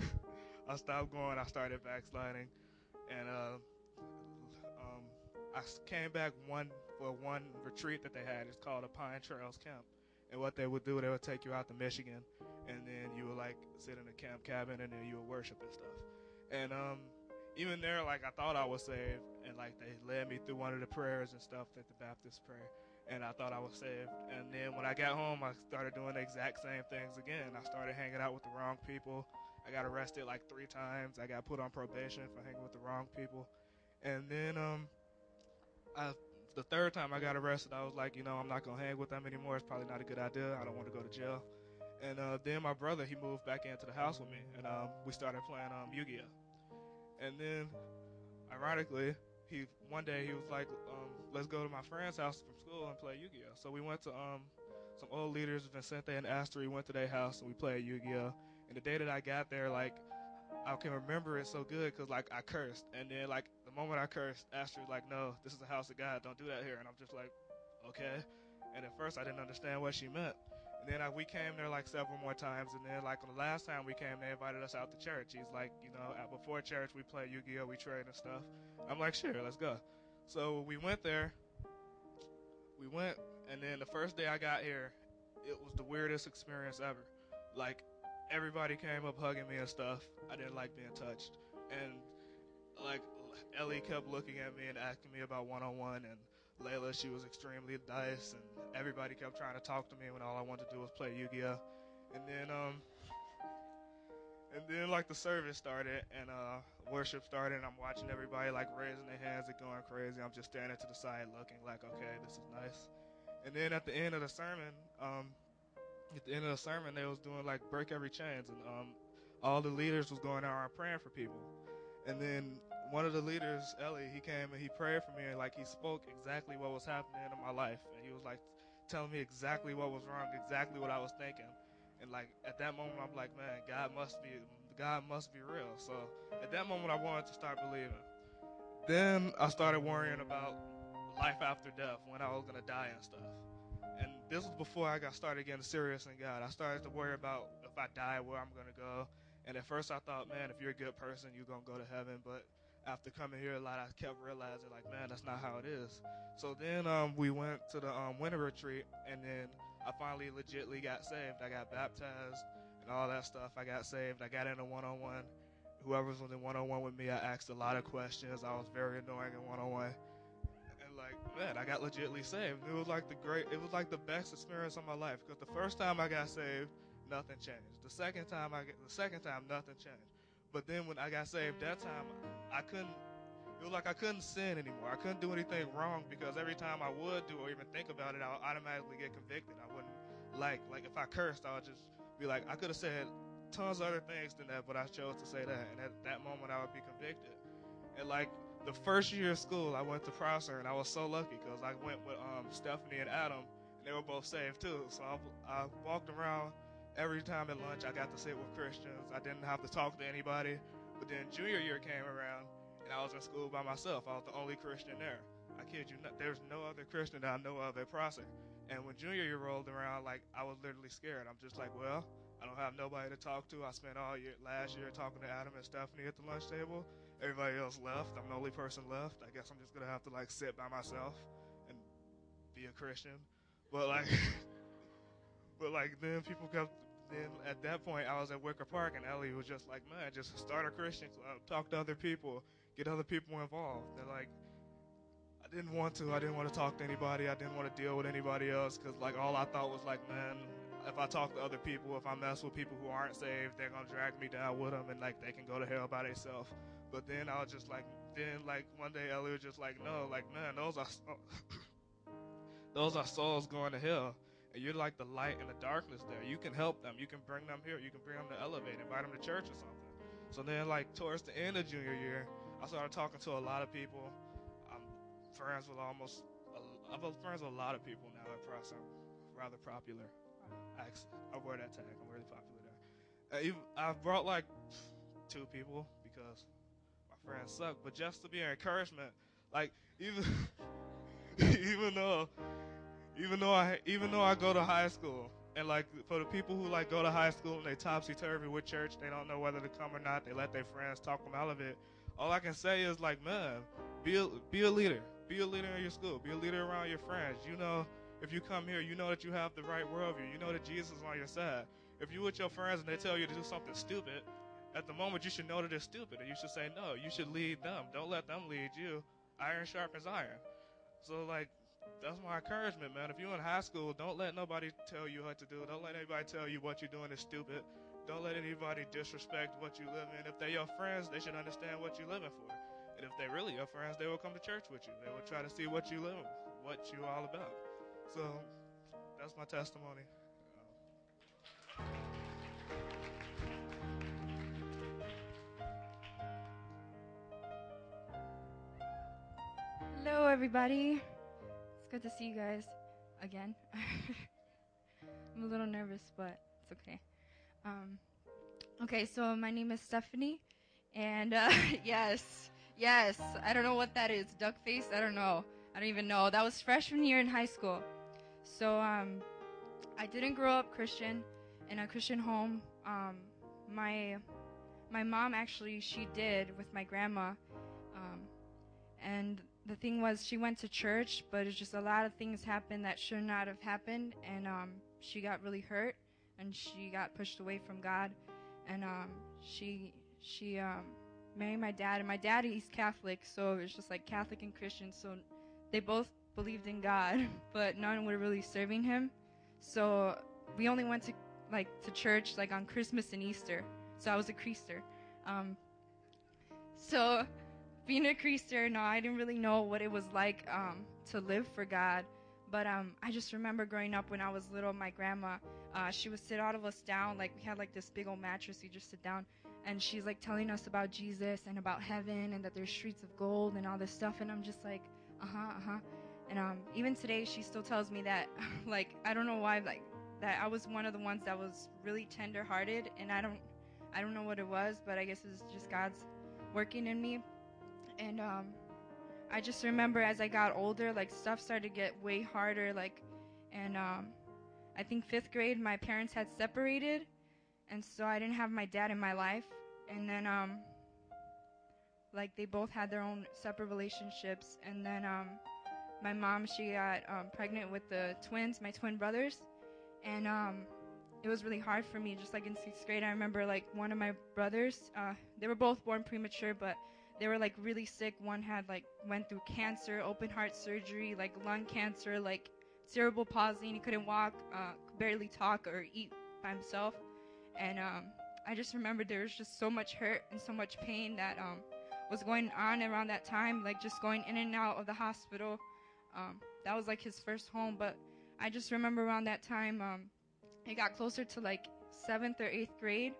I stopped going. I started backsliding. And uh, I came back one for one retreat that they had. It's called a Pine Trails Camp. And what they would do, they would take you out to Michigan, and then you would like sit in a camp cabin, and then you would worship and stuff. And um, even there, like I thought I was saved, and like they led me through one of the prayers and stuff that the Baptists pray. and I thought I was saved. And then when I got home, I started doing the exact same things again. I started hanging out with the wrong people. I got arrested like three times. I got put on probation for hanging with the wrong people. And then um, I, the third time I got arrested, I was like, you know, I'm not gonna hang with them anymore. It's probably not a good idea. I don't want to go to jail. And uh, then my brother, he moved back into the house with me, and um, we started playing um, Yu-Gi-Oh. And then, ironically, he one day he was like, um, "Let's go to my friend's house from school and play Yu-Gi-Oh." So we went to um, some old leaders, Vincente and Astor. We went to their house and we played Yu-Gi-Oh. And the day that I got there, like I can remember it so good because like I cursed, and then like moment I cursed, Astor was like, "No, this is the house of God. Don't do that here." And I'm just like, "Okay." And at first I didn't understand what she meant. And then I, we came there like several more times, and then like the last time we came, they invited us out to church. He's like, you know, before church we play Yu-Gi-Oh, we trade and stuff. I'm like, sure, let's go. So we went there. We went, and then the first day I got here, it was the weirdest experience ever. Like everybody came up hugging me and stuff. I didn't like being touched, and like Ellie kept looking at me and asking me about one on one, and Layla she was extremely nice, and everybody kept trying to talk to me when all I wanted to do was play Yu-Gi-Oh. And then um, and then like the service started and uh worship started, and I'm watching everybody like raising their hands and going crazy. I'm just standing to the side looking like, okay, this is nice. And then at the end of the sermon, um, at the end of the sermon, they was doing like break every chains, and um, all the leaders was going around praying for people. And then one of the leaders, Ellie, he came and he prayed for me, and like he spoke exactly what was happening in my life, and he was like telling me exactly what was wrong, exactly what I was thinking. And like at that moment, I'm like, man, God must be, God must be real. So at that moment, I wanted to start believing. Then I started worrying about life after death, when I was gonna die and stuff. And this was before I got started getting serious in God. I started to worry about if I die, where I'm gonna go. And at first, I thought, man, if you're a good person, you're gonna go to heaven. But after coming here a lot, I kept realizing, like, man, that's not how it is. So then um, we went to the um, winter retreat, and then I finally legitly got saved. I got baptized and all that stuff. I got saved. I got in a one-on-one. Whoever was in the one-on-one with me, I asked a lot of questions. I was very annoying in one-on-one. And like, man, I got legitly saved. It was like the great. It was like the best experience of my life. Because the first time I got saved, nothing changed. The second time I, the second time, nothing changed. But then when I got saved that time, I couldn't. It was like I couldn't sin anymore. I couldn't do anything wrong because every time I would do or even think about it, I would automatically get convicted. I wouldn't like like if I cursed, I would just be like I could have said tons of other things than that, but I chose to say that, and at that moment I would be convicted. And like the first year of school, I went to Prosser, and I was so lucky because I went with um, Stephanie and Adam, and they were both saved too. So I, I walked around every time at lunch. I got to sit with Christians. I didn't have to talk to anybody. But then junior year came around, and I was in school by myself. I was the only Christian there. I kid you not. There's no other Christian that I know of at Prosser. And when junior year rolled around, like I was literally scared. I'm just like, well, I don't have nobody to talk to. I spent all year last year talking to Adam and Stephanie at the lunch table. Everybody else left. I'm the only person left. I guess I'm just gonna have to like sit by myself and be a Christian. But like, but like then people kept. Then at that point, I was at Wicker Park, and Ellie was just like, "Man, just start a Christian club, talk to other people, get other people involved." They're like, I didn't want to. I didn't want to talk to anybody. I didn't want to deal with anybody else because, like, all I thought was like, man, if I talk to other people, if I mess with people who aren't saved, they're gonna drag me down with them, and like they can go to hell by themselves. But then I was just like, then like one day Ellie was just like, no, like man, those are those are souls going to hell, and you're like the light in the darkness there. You can help them. You can bring them here. You can bring them to Elevate, invite them to church or something. So then, like towards the end of junior year, I started talking to a lot of people. I'm friends with almost. A, I'm friends with a lot of people now at Press. I'm rather popular. I, I wear that tag. I'm really popular there. I've brought like two people because my friends suck, but just to be an encouragement, like even even though even though I even though I go to high school and like for the people who like go to high school and they topsy turvy with church, they don't know whether to come or not. They let their friends talk them out of it. All I can say is like, man, be a, be a leader. Be a leader in your school. Be a leader around your friends. You know, if you come here, you know that you have the right worldview. You know that Jesus is on your side. If you with your friends and they tell you to do something stupid, at the moment you should know that it's stupid and you should say no. You should lead them. Don't let them lead you. Iron sharpens iron. So like that's my encouragement, man. If you're in high school, don't let nobody tell you what to do. Don't let anybody tell you what you're doing is stupid. Don't let anybody disrespect what you live in. If they're your friends, they should understand what you're living for. And if they're really your friends, they will come to church with you. They will try to see what you live, what you're all about. So that's my testimony. Hello, everybody. Good to see you guys again. I'm a little nervous, but it's okay. Um, okay, so my name is Stephanie, and uh, yes, yes, I don't know what that is. Duck face? I don't know. I don't even know. That was freshman year in high school. So um, I didn't grow up Christian in a Christian home. Um, my my mom actually she did with my grandma. Um, and the thing was, she went to church, but it's just a lot of things happened that should not have happened, and um, she got really hurt, and she got pushed away from God, and um, she she um, married my dad, and my dad he's Catholic, so it was just like Catholic and Christian, so they both believed in God, but none were really serving Him, so we only went to like to church like on Christmas and Easter, so I was a creaster. Um, so being a creaster, no, I didn't really know what it was like um, to live for God. But um, I just remember growing up when I was little, my grandma, uh, she would sit all of us down. Like we had like this big old mattress, you just sit down, and she's like telling us about Jesus and about heaven and that there's streets of gold and all this stuff. And I'm just like, uh huh, uh huh. And um, even today, she still tells me that, like, I don't know why, like, that I was one of the ones that was really tender-hearted, and I don't, I don't know what it was, but I guess it's just God's working in me and um, I just remember as I got older, like stuff started to get way harder. Like, and um, I think fifth grade, my parents had separated, and so I didn't have my dad in my life. And then, um, like they both had their own separate relationships. And then um, my mom, she got um, pregnant with the twins, my twin brothers, and um, it was really hard for me. Just like in sixth grade, I remember like one of my brothers, uh, they were both born premature, but they were like really sick. One had like went through cancer, open heart surgery, like lung cancer, like cerebral palsy, and he couldn't walk, uh, barely talk or eat by himself. And um, I just remember there was just so much hurt and so much pain that um, was going on around that time, like just going in and out of the hospital. Um, that was like his first home, but I just remember around that time, um, it got closer to like seventh or eighth grade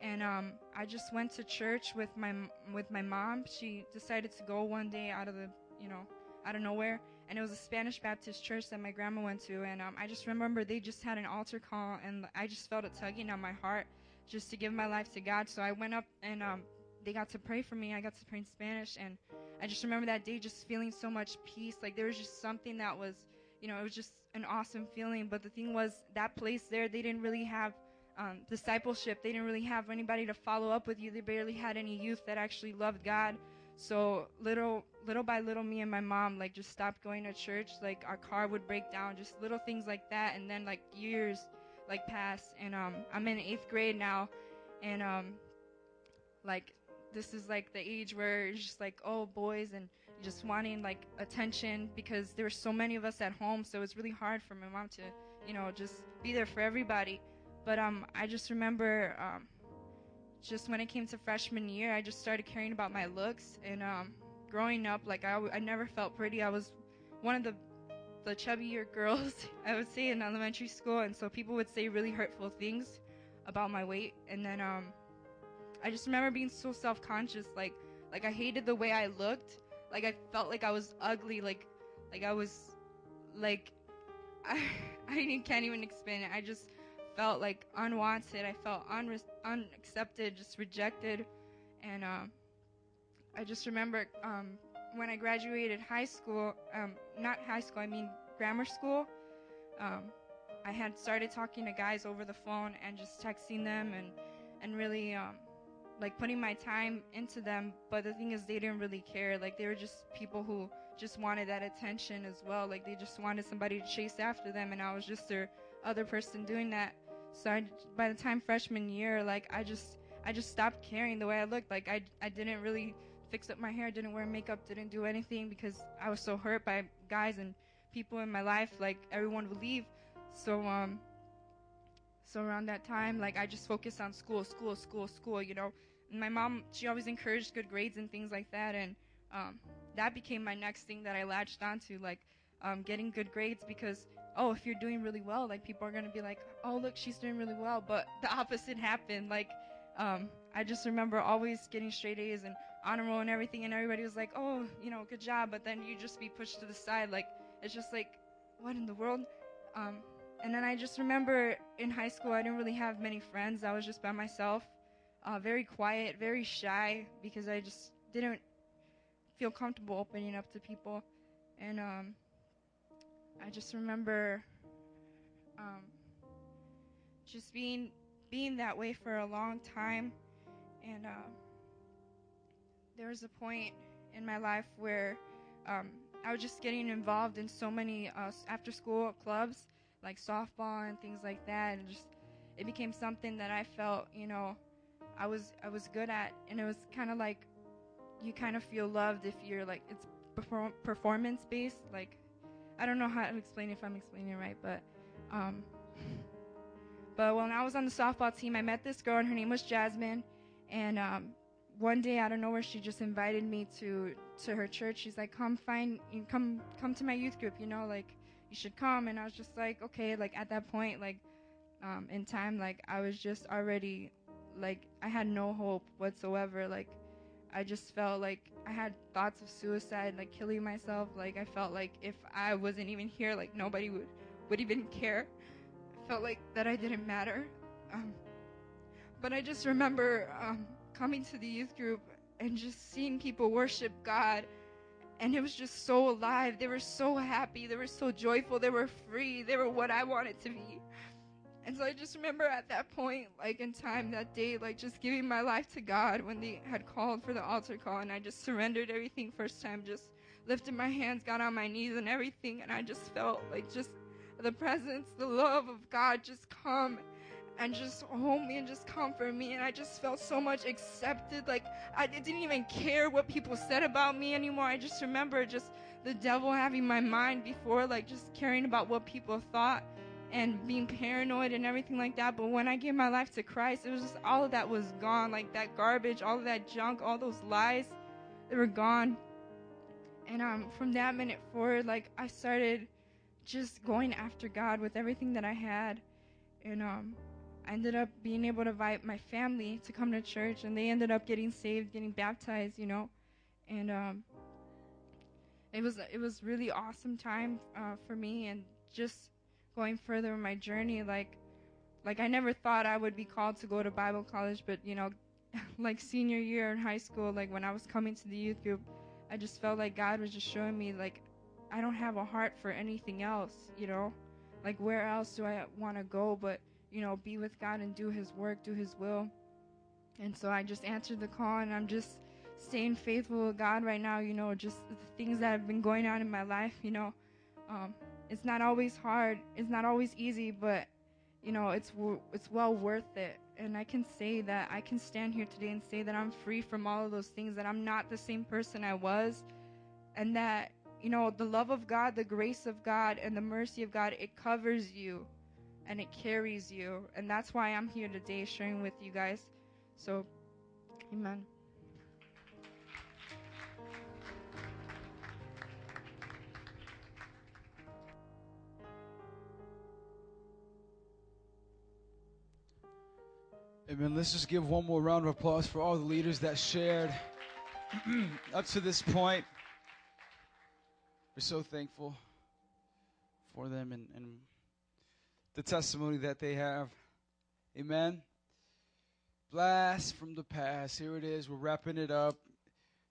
and um, I just went to church with my with my mom. She decided to go one day out of the you know out of nowhere, and it was a Spanish Baptist church that my grandma went to. And um, I just remember they just had an altar call, and I just felt it tugging on my heart just to give my life to God. So I went up and um, they got to pray for me. I got to pray in Spanish, and I just remember that day just feeling so much peace. Like there was just something that was you know it was just an awesome feeling. But the thing was that place there they didn't really have um, discipleship. They didn't really have anybody to follow up with you. They barely had any youth that actually loved God. So little, little by little, me and my mom like just stopped going to church. Like our car would break down, just little things like that. And then like years like passed, and um, I'm in eighth grade now, and um, like this is like the age where it's just like oh boys and just wanting like attention because there were so many of us at home. So it's really hard for my mom to you know just be there for everybody. But um, I just remember um, just when it came to freshman year, I just started caring about my looks. And um, growing up, like I, I never felt pretty. I was one of the the chubbier girls, I would say, in elementary school. And so people would say really hurtful things about my weight. And then um, I just remember being so self conscious. Like like I hated the way I looked. Like I felt like I was ugly. Like like I was like I I can't even explain it. I just felt like unwanted. I felt unre- unaccepted, just rejected. And um, I just remember um, when I graduated high school, um, not high school, I mean grammar school, um, I had started talking to guys over the phone and just texting them and, and really um, like putting my time into them. But the thing is, they didn't really care. Like they were just people who just wanted that attention as well. Like they just wanted somebody to chase after them, and I was just their other person doing that. So I, by the time freshman year, like I just I just stopped caring the way I looked. Like I I didn't really fix up my hair, didn't wear makeup, didn't do anything because I was so hurt by guys and people in my life, like everyone would leave. So um, so around that time, like I just focused on school, school, school, school. You know, and my mom she always encouraged good grades and things like that, and um, that became my next thing that I latched onto, like um, getting good grades because oh, if you're doing really well, like people are gonna be like, oh look, she's doing really well. But the opposite happened. Like um, I just remember always getting straight A's and honor roll and everything, and everybody was like, oh, you know, good job. But then you just be pushed to the side. Like it's just like, what in the world? Um, and then I just remember in high school, I didn't really have many friends. I was just by myself, uh, very quiet, very shy, because I just didn't feel comfortable opening up to people. And um, I just remember um, just being being that way for a long time. And uh, there was a point in my life where um, I was just getting involved in so many uh, after school clubs like softball and things like that and just it became something that I felt you know I was I was good at and it was kind of like you kind of feel loved if you're like it's perform- performance based like I don't know how to explain if I'm explaining it right but um but when I was on the softball team I met this girl and her name was Jasmine. And um one day out of nowhere she just invited me to to her church. She's like come find come come to my youth group you know like you should come. And i was just like okay like at that point like um in time like i was just already like i had no hope whatsoever like i just felt like i had thoughts of suicide like killing myself like i felt like if i wasn't even here like nobody would would even care i felt like that i didn't matter um but i just remember um coming to the youth group and just seeing people worship god and it was just so alive. They were so happy. They were so joyful. They were free. They were what I wanted to be. And so I just remember at that point, like in time that day, like just giving my life to God when they had called for the altar call, and I just surrendered everything first time, just lifted my hands, got on my knees and everything, and I just felt like just the presence, the love of God just come and just hold me and just comfort me. And I just felt so much accepted. Like I didn't even care what people said about me anymore. I just remember just the devil having my mind before, like just caring about what people thought and being paranoid and everything like that. But when I gave my life to Christ, it was just all of that was gone. Like that garbage, all of that junk, all those lies, they were gone. And um, from that minute forward, like I started just going after God with everything that I had. And um, I ended up being able to invite my family to come to church, and they ended up getting saved, getting baptized, you know, and um, it was it was really awesome time uh, for me, and just going further in my journey, like like I never thought I would be called to go to Bible college, but you know, like senior year in high school, like when I was coming to the youth group, I just felt like God was just showing me like I don't have a heart for anything else, you know, like where else do I want to go, but you know, be with God and do His work, do His will. And so I just answered the call, and I'm just staying faithful with God right now. You know, just the things that have been going on in my life. You know, um, it's not always hard, it's not always easy, but you know, it's it's well worth it. And I can say that I can stand here today and say that I'm free from all of those things. That I'm not the same person I was, and that you know, the love of God, the grace of God, and the mercy of God, it covers you and it carries you. And that's why I'm here today sharing with you guys. So, amen. Amen. Let's just give one more round of applause for all the leaders that shared up to this point. We're so thankful for them and, and the testimony that they have. Amen. Blast from the past. Here it is. We're wrapping it up.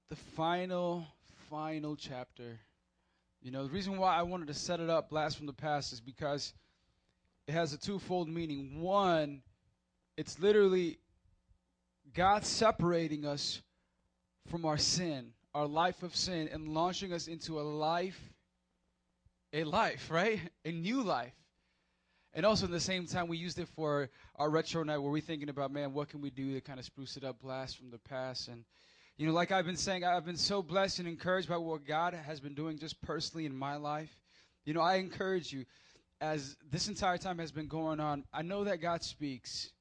The final, final chapter. You know, the reason why I wanted to set it up, Blast from the Past, is because it has a twofold meaning. One, it's literally God separating us from our sin, our life of sin, and launching us into a life, a life, right? A new life. And also, at the same time, we used it for our retro night where we're thinking about, man, what can we do to kind of spruce it up, blast from the past? And, you know, like I've been saying, I've been so blessed and encouraged by what God has been doing just personally in my life. You know, I encourage you, as this entire time has been going on, I know that God speaks,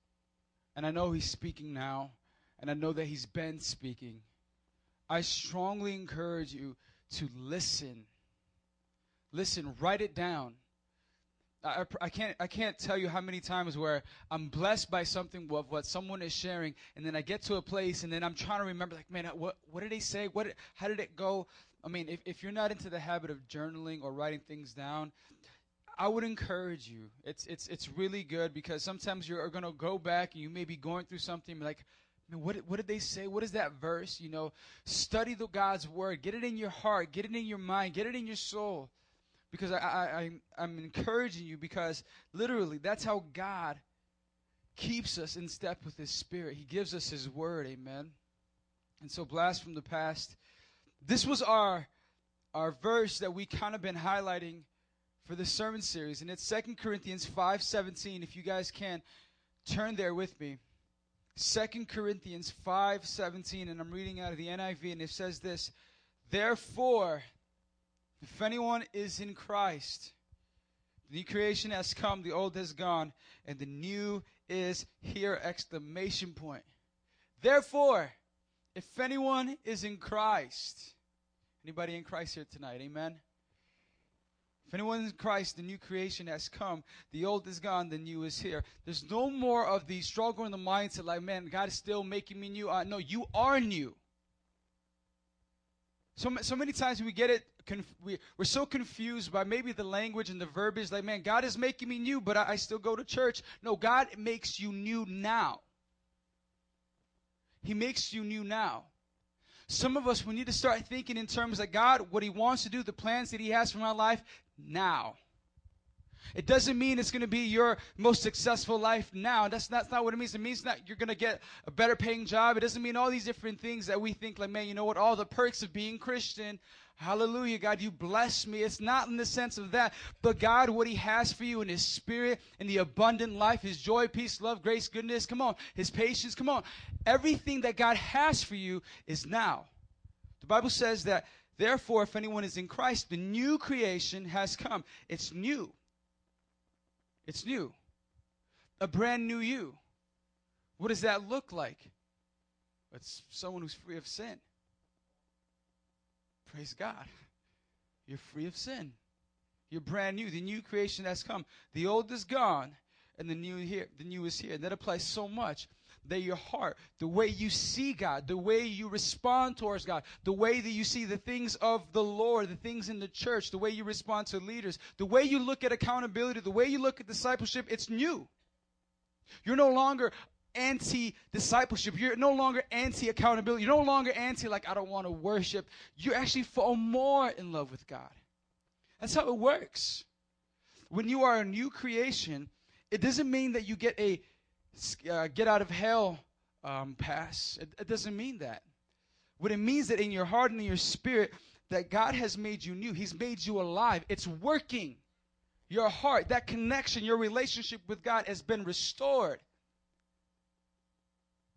and I know He's speaking now, and I know that He's been speaking. I strongly encourage you to listen. Listen, write it down. I, I- can't I can't tell you how many times where I'm blessed by something of what someone is sharing, and then I get to a place, and then I'm trying to remember, like, man, what what did they say? What how did it go? I mean, if if you're not into the habit of journaling or writing things down, I would encourage you. It's it's it's really good because sometimes you're gonna go back and you may be going through something like, man, what what did they say? What is that verse? You know, study the God's word, get it in your heart, get it in your mind, get it in your soul because I, I, I, I'm encouraging you because literally that's how God keeps us in step with His Spirit. He gives us His Word, Amen. And so, blast from the past. This was our our verse that we kind of been highlighting for this sermon series, and it's Second Corinthians five seventeen. If you guys can turn there with me. Second Corinthians five seventeen, and I'm reading out of the NIV, and it says this: Therefore. If anyone is in Christ, the new creation has come, the old has gone, and the new is here! Exclamation point. Therefore, if anyone is in Christ, anybody in Christ here tonight? Amen. If anyone is in Christ, the new creation has come. The old is gone, the new is here. There's no more of the struggle in the mindset like, man, God is still making me new. Uh, no, you are new. So, so many times we get it, conf- we, we're so confused by maybe the language and the verbiage, like, man, God is making me new, but I, I still go to church. No, God makes you new now. He makes you new now. Some of us, we need to start thinking in terms of God, what He wants to do, the plans that He has for my life now. It doesn't mean it's going to be your most successful life now. That's not, that's not what it means. It means that you're going to get a better paying job. It doesn't mean all these different things that we think, like, man, you know what? All the perks of being Christian. Hallelujah, God, you bless me. It's not in the sense of that, but God, what He has for you in His Spirit, in the abundant life, His joy, peace, love, grace, goodness, come on, His patience, come on. Everything that God has for you is now. The Bible says that, therefore, if anyone is in Christ, the new creation has come. It's new. It's new. A brand new you. What does that look like? It's someone who's free of sin. Praise God. You're free of sin. You're brand new. The new creation has come. The old is gone, and the new here. The new is here. And that applies so much that your heart, the way you see God, the way you respond towards God, the way that you see the things of the Lord, the things in the church, the way you respond to leaders, the way you look at accountability, the way you look at discipleship, it's new. You're no longer anti discipleship. You're no longer anti accountability. You're no longer anti, like, I don't want to worship. You actually fall more in love with God. That's how it works. When you are a new creation, it doesn't mean that you get a uh, get out of hell um, pass. It, it doesn't mean that. What it means that in your heart and in your spirit, that God has made you new. He's made you alive. It's working. Your heart, that connection, your relationship with God has been restored.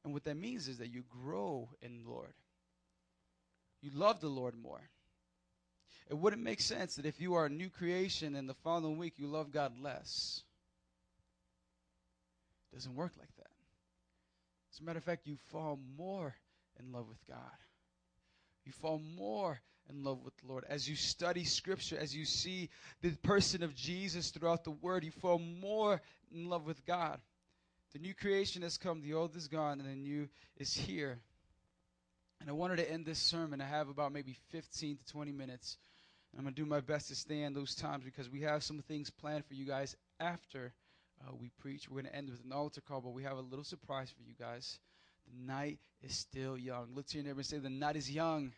And what that means is that you grow in the Lord. You love the Lord more. It wouldn't make sense that if you are a new creation and the following week you love God less. It doesn't work like that. As a matter of fact, you fall more in love with God. You fall more in love with the Lord. As you study Scripture, as you see the person of Jesus throughout the Word, you fall more in love with God. The new creation has come, the old is gone, and the new is here. And I wanted to end this sermon. I have about maybe 15 to 20 minutes. I'm going to do my best to stay in those times because we have some things planned for you guys after uh, we preach. We're going to end with an altar call, but we have a little surprise for you guys. The night is still young. Look to your neighbor and say, The night is young.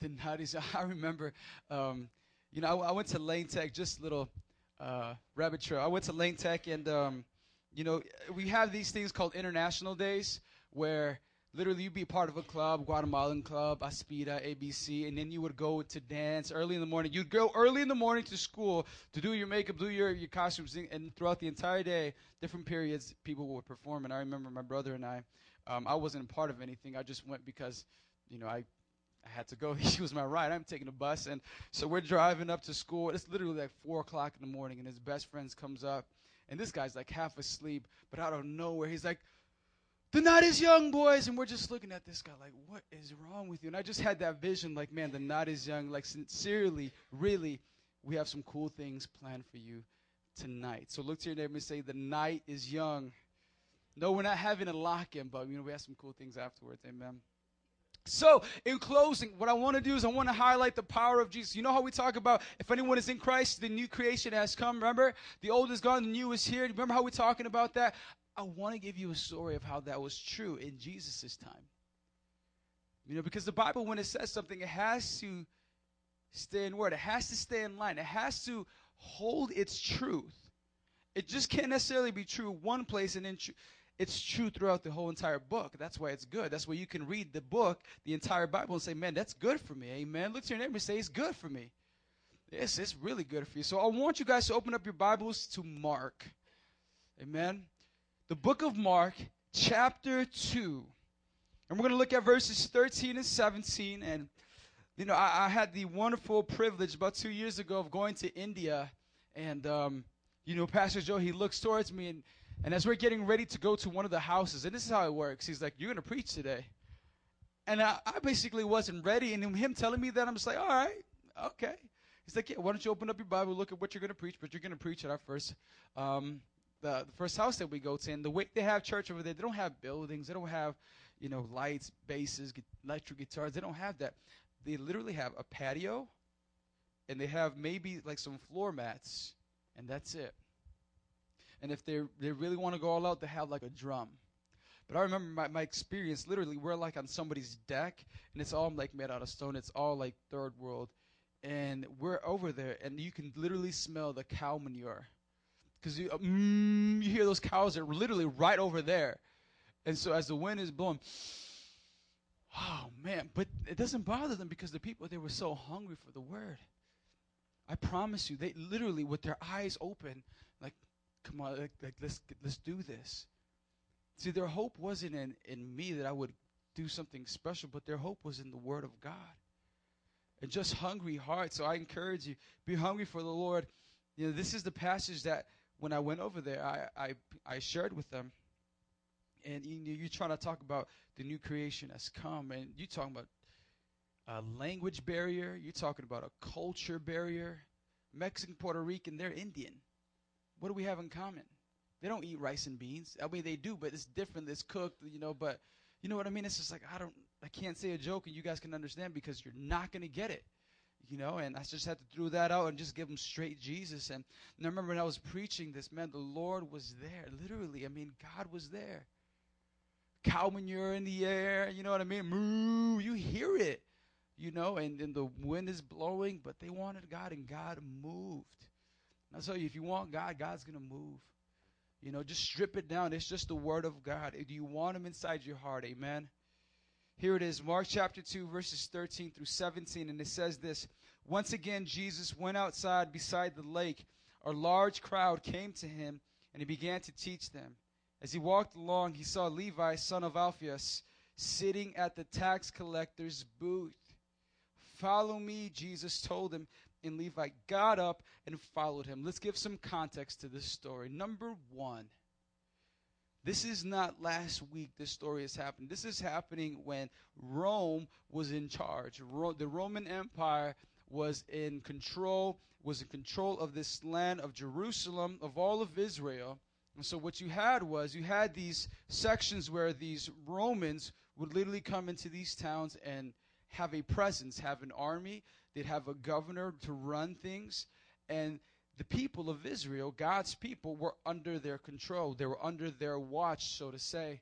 The night is I remember, um, you know, I, I, went to Lane Tech, just a little uh, rabbit trail. I went to Lane Tech, and, um, you know, we have these things called international days where literally you'd be part of a club, Guatemalan club, Aspira, ABC, and then you would go to dance early in the morning. You'd go early in the morning to school to do your makeup, do your, your costumes, and throughout the entire day, different periods, people would perform. And I remember my brother and I, um, I wasn't a part of anything. I just went because, you know, I, I had to go. He was my ride. I'm taking a bus, and so we're driving up to school. It's literally like four o'clock in the morning, and his best friend comes up, and this guy's like half asleep, but out of nowhere, he's like, "The night is young, boys," and we're just looking at this guy like, "What is wrong with you?" And I just had that vision, like, man, the night is young. Like, sincerely, really, we have some cool things planned for you tonight. So look to your neighbor and say, "The night is young." No, we're not having a lock-in, but you know we have some cool things afterwards. Amen. So, in closing, what I want to do is I want to highlight the power of Jesus. You know how we talk about if anyone is in Christ, the new creation has come. Remember, the old is gone, the new is here. Remember how we're talking about that? I want to give you a story of how that was true in Jesus' time. You know, because the Bible, when it says something, it has to stay in word. It has to stay in line. It has to hold its truth. It just can't necessarily be true one place and then it's true throughout the whole entire book. That's why it's good. That's why you can read the book, the entire Bible, and say, man, that's good for me. Amen. Look to your neighbor and say, it's good for me. Yes, it's really good for you. So I want you guys to open up your Bibles to Mark. Amen. The book of Mark, chapter 2. And we're going to look at verses 13 and 17. And, you know, I, I had the wonderful privilege about two years ago of going to India. And, um, you know, Pastor Joe, he looks towards me and and as we're getting ready to go to one of the houses, and this is how it works, he's like, You're going to preach today. And I, I, basically wasn't ready. And him telling me that, I'm just like, All right, okay. He's like, Yeah, why don't you open up your Bible, look at what you're going to preach, but you're going to preach at our first. Um, the, the first house that we go to, and the way they have church over there, they don't have buildings, they don't have, you know, lights, basses, electric guitars. They don't have that. They literally have a patio, and they have maybe like some floor mats, and that's it. And if they they really want to go all out, they have like a drum. But I remember my, my experience. Literally, we're like on somebody's deck, and it's all like made out of stone. It's all like third world, and we're over there, and you can literally smell the cow manure, because you mm, you hear those cows are literally right over there, and so as the wind is blowing. Oh man, but it doesn't bother them because the people they were so hungry for the word. I promise you, they literally with their eyes open, like come on, like, like, let's let's do this. See, their hope wasn't in in me that I would do something special, but their hope was in the Word of God, and just hungry hearts. So I encourage you, be hungry for the Lord. You know, this is the passage that when I went over there, I I, I shared with them. And you you're trying to talk about the new creation that's come, and you're talking about a language barrier. You're talking about a culture barrier. Mexican, Puerto Rican, they're Indian what do we have in common? They don't eat rice and beans. I mean, they do, but it's different. It's cooked, you know. But you know what I mean? It's just like I don't, I can't say a joke, and you guys can understand because you're not gonna get it, you know. And I just had to throw that out and just give them straight Jesus. And, and I remember when I was preaching this, man, the Lord was there, literally. I mean, God was there. Cow manure in the air, you know what I mean? Moo, you hear it, you know. And then the wind is blowing, but they wanted God, and God moved. I tell you, if you want God, God's going to move. You know, just strip it down. It's just the word of God. Do you want him inside your heart? Amen. Here it is, Mark chapter 2, verses 13 through 17. And it says this Once again, Jesus went outside beside the lake. A large crowd came to him, and he began to teach them. As he walked along, he saw Levi, son of Alphaeus, sitting at the tax collector's booth. Follow me, Jesus told him and Levi got up and followed him. Let's give some context to this story. Number one, this is not last week this story has happened. This is happening when Rome was in charge. Ro- the Roman Empire was in control, was in control of this land of Jerusalem, of all of Israel. And so what you had was you had these sections where these Romans would literally come into these towns and have a presence, have an army, they'd have a governor to run things, and the people of Israel, God's people, were under their control. They were under their watch, so to say.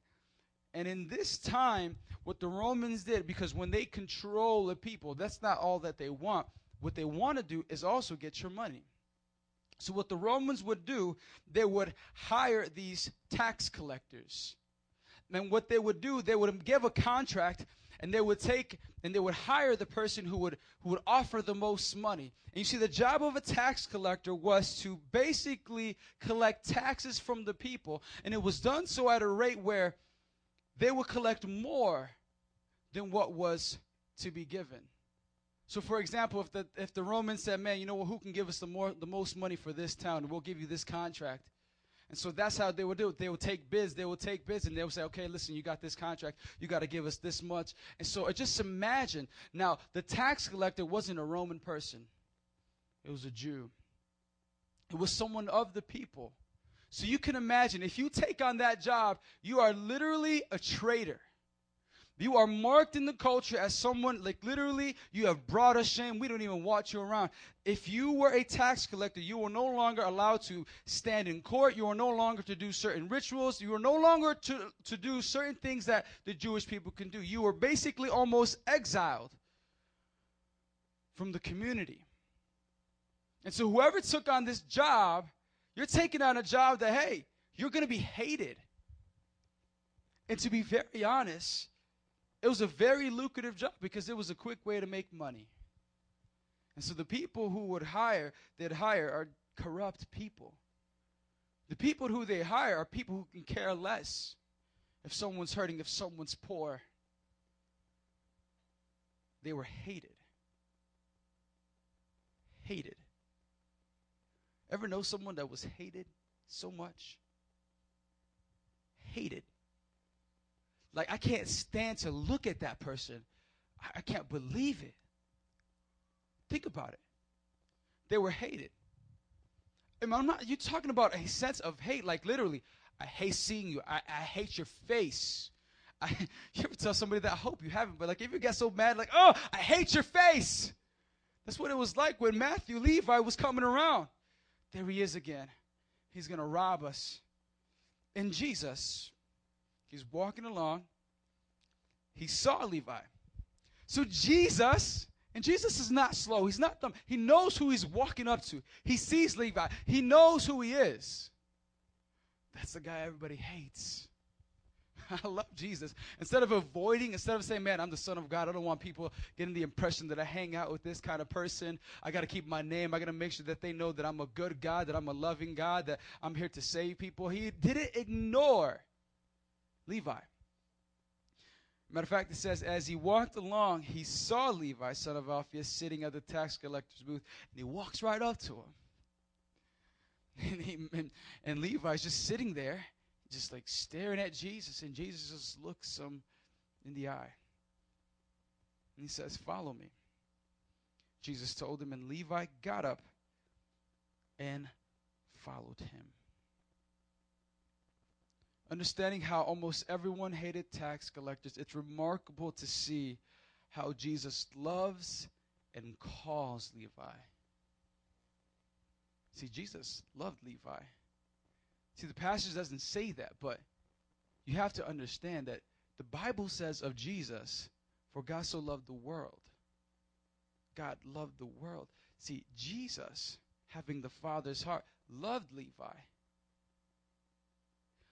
And in this time, what the Romans did, because when they control the people, that's not all that they want. What they want to do is also get your money. So, what the Romans would do, they would hire these tax collectors. And what they would do, they would give a contract and they would take and they would hire the person who would who would offer the most money. And you see the job of a tax collector was to basically collect taxes from the people and it was done so at a rate where they would collect more than what was to be given. So, for example, if the if the Romans said, "Man, you know? Who can give us the more the most money for this town? We'll give you this contract." And so that's how they would do it. They would take bids. They would take bids, and they would say, "Okay, listen, you got this contract. You got to give us this much." And so, just imagine now the tax collector wasn't a Roman person; it was a Jew. It was someone of the people. So you can imagine if you take on that job, you are literally a traitor. You are marked in the culture as someone, like literally, you have brought us shame. We don't even watch you around. If you were a tax collector, you were no longer allowed to stand in court. You are no longer to do certain rituals. You are no longer to, to do certain things that the Jewish people can do. You were basically almost exiled from the community. And so, whoever took on this job, you're taking on a job that, hey, you're going to be hated. And to be very honest, it was a very lucrative job because it was a quick way to make money. And so the people who would hire, they'd hire are corrupt people. The people who they hire are people who can care less if someone's hurting, if someone's poor. They were hated. Hated. Ever know someone that was hated so much? Hated. Like, I can't stand to look at that person. I, I can't believe it. Think about it. They were hated. I mean, I'm not, you're talking about a sense of hate, like literally, I hate seeing you. I, I hate your face. I, you ever tell somebody that? I hope you haven't, but like if you get so mad, like, oh, I hate your face. That's what it was like when Matthew Levi was coming around. There he is again. He's going to rob us. And Jesus, he's walking along. He saw Levi. So Jesus, and Jesus is not slow. He's not dumb. He knows who he's walking up to. He sees Levi. He knows who he is. That's the guy everybody hates. I love Jesus. Instead of avoiding, instead of saying, man, I'm the son of God, I don't want people getting the impression that I hang out with this kind of person. I got to keep my name. I got to make sure that they know that I'm a good God, that I'm a loving God, that I'm here to save people. He didn't ignore Levi. Matter of fact, it says, as he walked along, he saw Levi, son of Alphaeus, sitting at the tax collector's booth, and he walks right up to him. And, he, and, and Levi's just sitting there, just like staring at Jesus, and Jesus just looks him in the eye. And he says, Follow me. Jesus told him, and Levi got up and followed him. Understanding how almost everyone hated tax collectors, it's remarkable to see how Jesus loves and calls Levi. See, Jesus loved Levi. See, the passage doesn't say that, but you have to understand that the Bible says of Jesus, for God so loved the world. God loved the world. See, Jesus, having the Father's heart, loved Levi.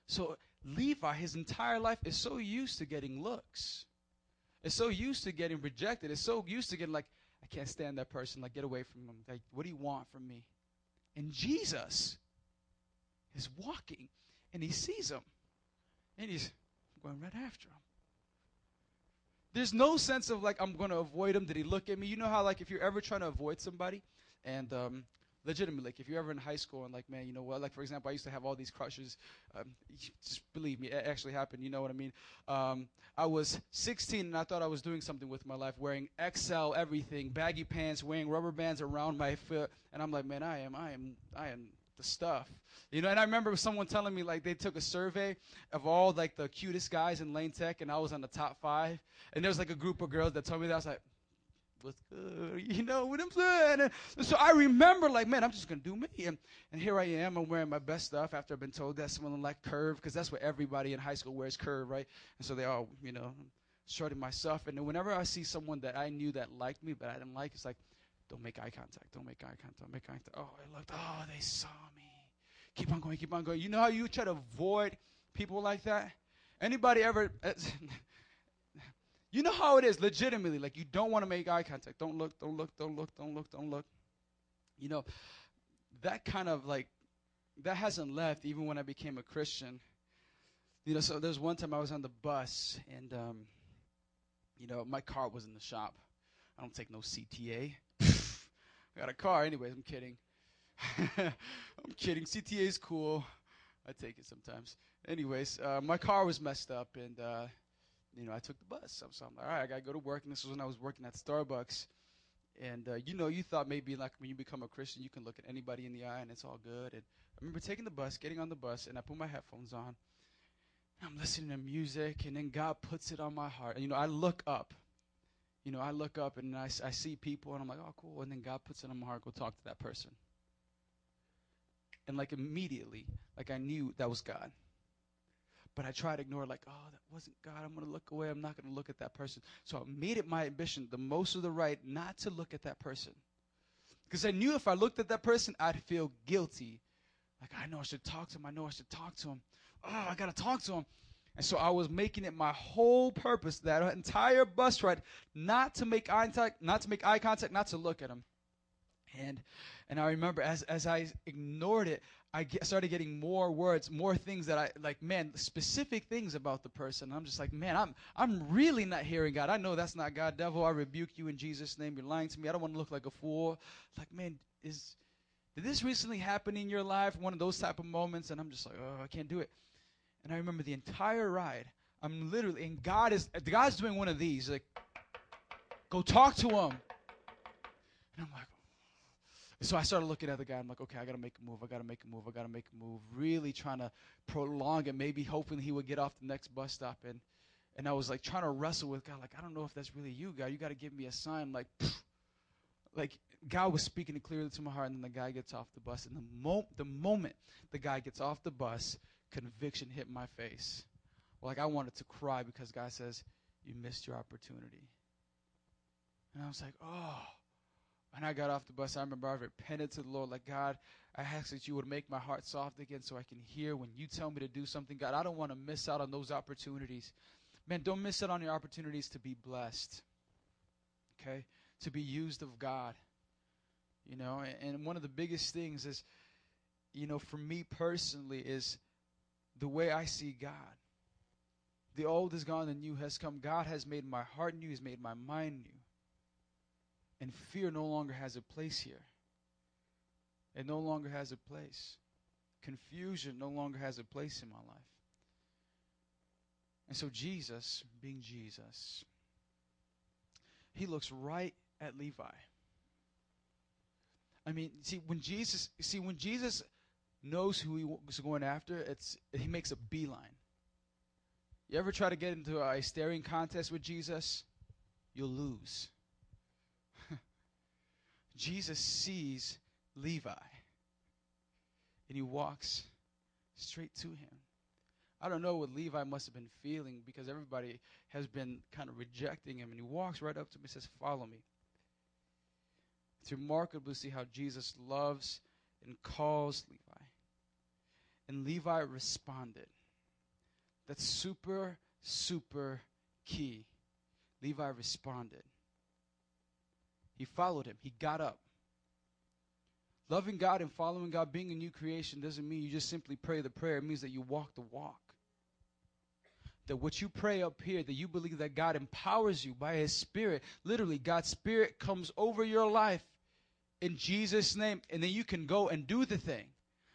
So Levi, his entire life, is so used to getting looks. Is so used to getting rejected. Is so used to getting like, I can't stand that person. Like, get away from him. Like, what do you want from me? And Jesus is walking and he sees him. And he's going right after him. There's no sense of like, I'm going to avoid him. Did he look at me? You know how, like, if you're ever trying to avoid somebody and, um, legitimately, like if you're ever in high school and like, man, you know what? Like for example, I used to have all these crushes. Um, just believe me, it actually happened. You know what I mean? Um, I was 16 and I thought I was doing something with my life, wearing XL everything, baggy pants, wearing rubber bands around my foot, and I'm like, man, I am, I am, I am the stuff. You know, and I remember someone telling me like they took a survey of all like the cutest guys in Lane Tech, and I was on the top five. And there was like a group of girls that told me that I was like, what's good? You know what I'm saying? And so I remember, like, man, I'm just gonna do me. And, and here I am. I'm wearing my best stuff after I've been told that someone like curve, because that's what everybody in high school wears curve, right? And so they all, you know, shorting myself. And then whenever I see someone that I knew that liked me, but I didn't like, it's like, don't make eye contact. Don't make eye contact. Don't make eye contact. Oh, I looked. Oh, they saw me. Keep on going. Keep on going. You know how you try to avoid people like that? Anybody ever? You know how it is, legitimately. Like you don't want to make eye contact. Don't look, don't look, don't look, don't look, don't look. You know, that kind of like that hasn't left even when I became a Christian. You know, so there's one time I was on the bus and um, you know, my car was in the shop. I don't take no CTA. I got a car, anyways. I'm kidding. I'm kidding. CTA is cool. I take it sometimes. Anyways, uh, my car was messed up, and uh, you know, I took the bus. So, so I'm like, all right, I gotta go to work. And this was when I was working at Starbucks. And uh, you know, you thought maybe like when you become a Christian, you can look at anybody in the eye and it's all good. And I remember taking the bus, getting on the bus, and I put my headphones on. I'm listening to music, and then God puts it on my heart. And you know, I look up. You know, I look up and I, I see people, and I'm like, oh, cool. And then God puts it on my heart, go talk to that person. And like immediately, like I knew that was God. But I tried to ignore, like, oh, that wasn't God. I'm going to look away. I'm not going to look at that person. So I made it my ambition, the most of the right, not to look at that person. Because I knew if I looked at that person, I'd feel guilty. Like, I know I should talk to him. I know I should talk to him. Oh, I got to talk to him. And so I was making it my whole purpose that entire bus ride not to make eye contact, not to make eye contact, not to look at him. And and I remember as as I ignored it, I get, started getting more words, more things that I like. Man, specific things about the person. I'm just like, man, I'm I'm really not hearing God. I know that's not God. Devil, I rebuke you in Jesus' name. You're lying to me. I don't want to look like a fool. Like, man, is did this recently happen in your life? One of those type of moments, and I'm just like, oh, I can't do it. And I remember the entire ride. I'm literally, and God is God's doing one of these. Like, go talk to him. And I'm like, so I started looking at the guy. I'm like, okay, I got to make a move. I got to make a move. I got to make a move. Really trying to prolong it. Maybe hoping he would get off the next bus stop. And and I was like trying to wrestle with God. Like, I don't know if that's really you, God. You got to give me a sign. Like, like God was speaking it clearly to my heart. And then the guy gets off the bus. And the mo- the moment the guy gets off the bus, conviction hit my face. Like I wanted to cry because God says, "You missed your opportunity." And I was like, "Oh." And I got off the bus. I remember I repented to the Lord, like, God, I ask that you would make my heart soft again so I can hear when you tell me to do something. God, I don't want to miss out on those opportunities. Man, don't miss out on your opportunities to be blessed, okay? To be used of God. You know, and one of the biggest things is, you know, for me personally, is the way I see God. The old is gone, the new has come. God has made my heart new, He's made my mind new. And fear no longer has a place here. It no longer has a place. Confusion no longer has a place in my life. And so, Jesus, being Jesus, he looks right at Levi. I mean, see, when Jesus, see, when Jesus knows who he was going after, it's he makes a beeline. You ever try to get into a staring contest with Jesus? You'll lose. Jesus sees Levi and he walks straight to him. I don't know what Levi must have been feeling because everybody has been kind of rejecting him. And he walks right up to him and says, Follow me. It's remarkable to see how Jesus loves and calls Levi. And Levi responded. That's super, super key. Levi responded. He followed him. He got up. Loving God and following God, being a new creation, doesn't mean you just simply pray the prayer. It means that you walk the walk. That what you pray up here, that you believe that God empowers you by His Spirit. Literally, God's Spirit comes over your life in Jesus' name, and then you can go and do the thing.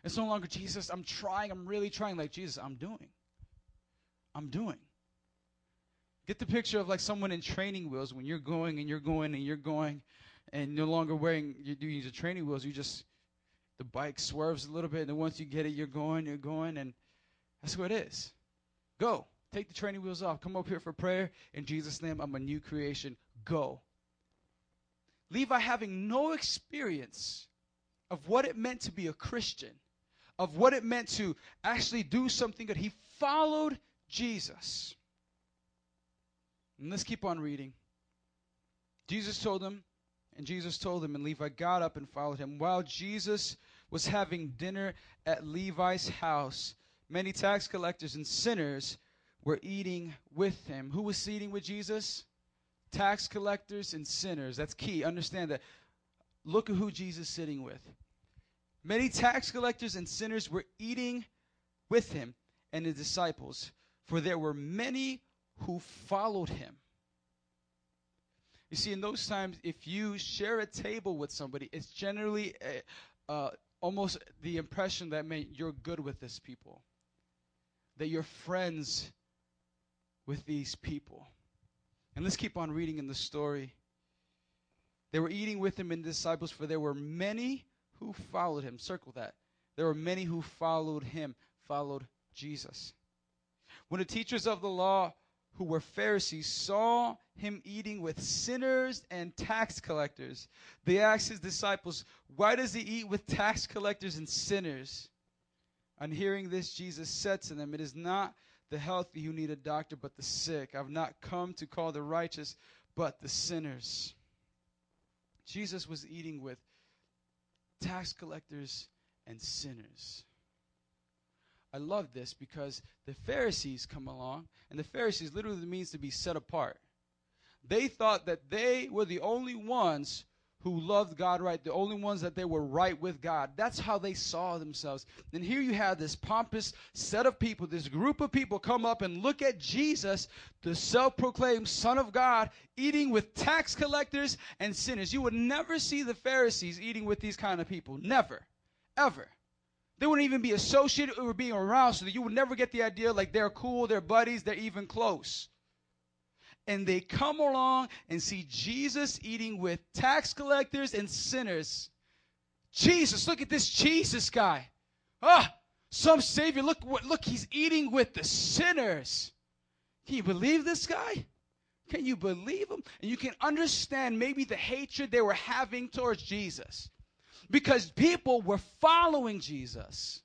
It's no longer, Jesus, I'm trying, I'm really trying. Like, Jesus, I'm doing. I'm doing. Get the picture of like someone in training wheels when you're going and you're going and you're going and no longer wearing you're doing the training wheels, you just the bike swerves a little bit and then once you get it you're going, you're going and that's what it is. Go. Take the training wheels off. Come up here for prayer. In Jesus' name, I'm a new creation. Go. Levi having no experience of what it meant to be a Christian, of what it meant to actually do something good. He followed Jesus. And let's keep on reading. Jesus told him, and Jesus told him, and Levi got up and followed him. While Jesus was having dinner at Levi's house, many tax collectors and sinners were eating with him. Who was eating with Jesus? Tax collectors and sinners. That's key. Understand that. Look at who Jesus is sitting with. Many tax collectors and sinners were eating with him and his disciples, for there were many who followed him. You see, in those times, if you share a table with somebody, it's generally uh, uh, almost the impression that, man, you're good with this people, that you're friends with these people. And let's keep on reading in the story. They were eating with him and disciples, for there were many who followed him. Circle that. There were many who followed him, followed Jesus. When the teachers of the law, who were Pharisees, saw him eating with sinners and tax collectors, they asked his disciples, Why does he eat with tax collectors and sinners? On hearing this, Jesus said to them, It is not the healthy who need a doctor, but the sick. I've not come to call the righteous, but the sinners. Jesus was eating with tax collectors and sinners. I love this because the Pharisees come along, and the Pharisees literally means to be set apart. They thought that they were the only ones who loved God right, the only ones that they were right with God. That's how they saw themselves. And here you have this pompous set of people, this group of people come up and look at Jesus, the self proclaimed Son of God, eating with tax collectors and sinners. You would never see the Pharisees eating with these kind of people. Never. Ever. They wouldn't even be associated or being around, so that you would never get the idea like they're cool, they're buddies, they're even close and they come along and see Jesus eating with tax collectors and sinners. Jesus, look at this Jesus guy. Ah, some savior. Look what look, he's eating with the sinners. Can you believe this guy? Can you believe him? And you can understand maybe the hatred they were having towards Jesus. Because people were following Jesus.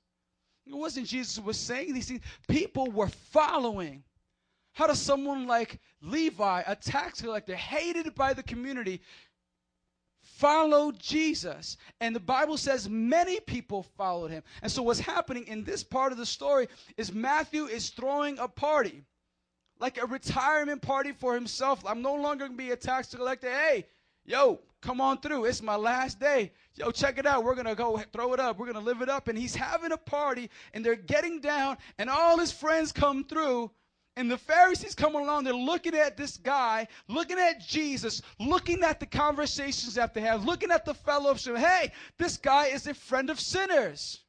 It wasn't Jesus was saying these things. People were following. How does someone like Levi, a tax collector, hated by the community, follow Jesus? And the Bible says many people followed him. And so, what's happening in this part of the story is Matthew is throwing a party, like a retirement party for himself. I'm no longer going to be a tax collector. Hey, yo, come on through. It's my last day. Yo, check it out. We're going to go throw it up. We're going to live it up. And he's having a party, and they're getting down, and all his friends come through. And the Pharisees come along, they're looking at this guy, looking at Jesus, looking at the conversations that they have, looking at the fellowship. Hey, this guy is a friend of sinners.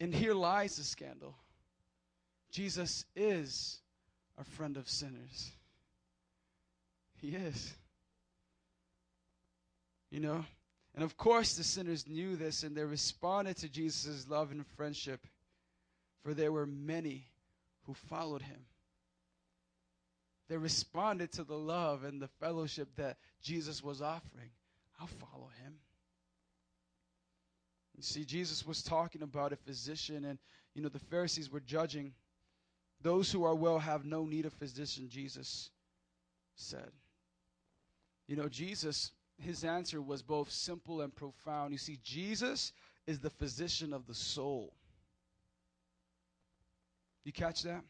And here lies the scandal. Jesus is a friend of sinners. He is. You know? And of course, the sinners knew this and they responded to Jesus' love and friendship for there were many who followed him. They responded to the love and the fellowship that Jesus was offering. I'll follow him. You see, Jesus was talking about a physician, and you know, the Pharisees were judging. Those who are well have no need of physician, Jesus said. You know, Jesus, his answer was both simple and profound. You see, Jesus is the physician of the soul. You catch that?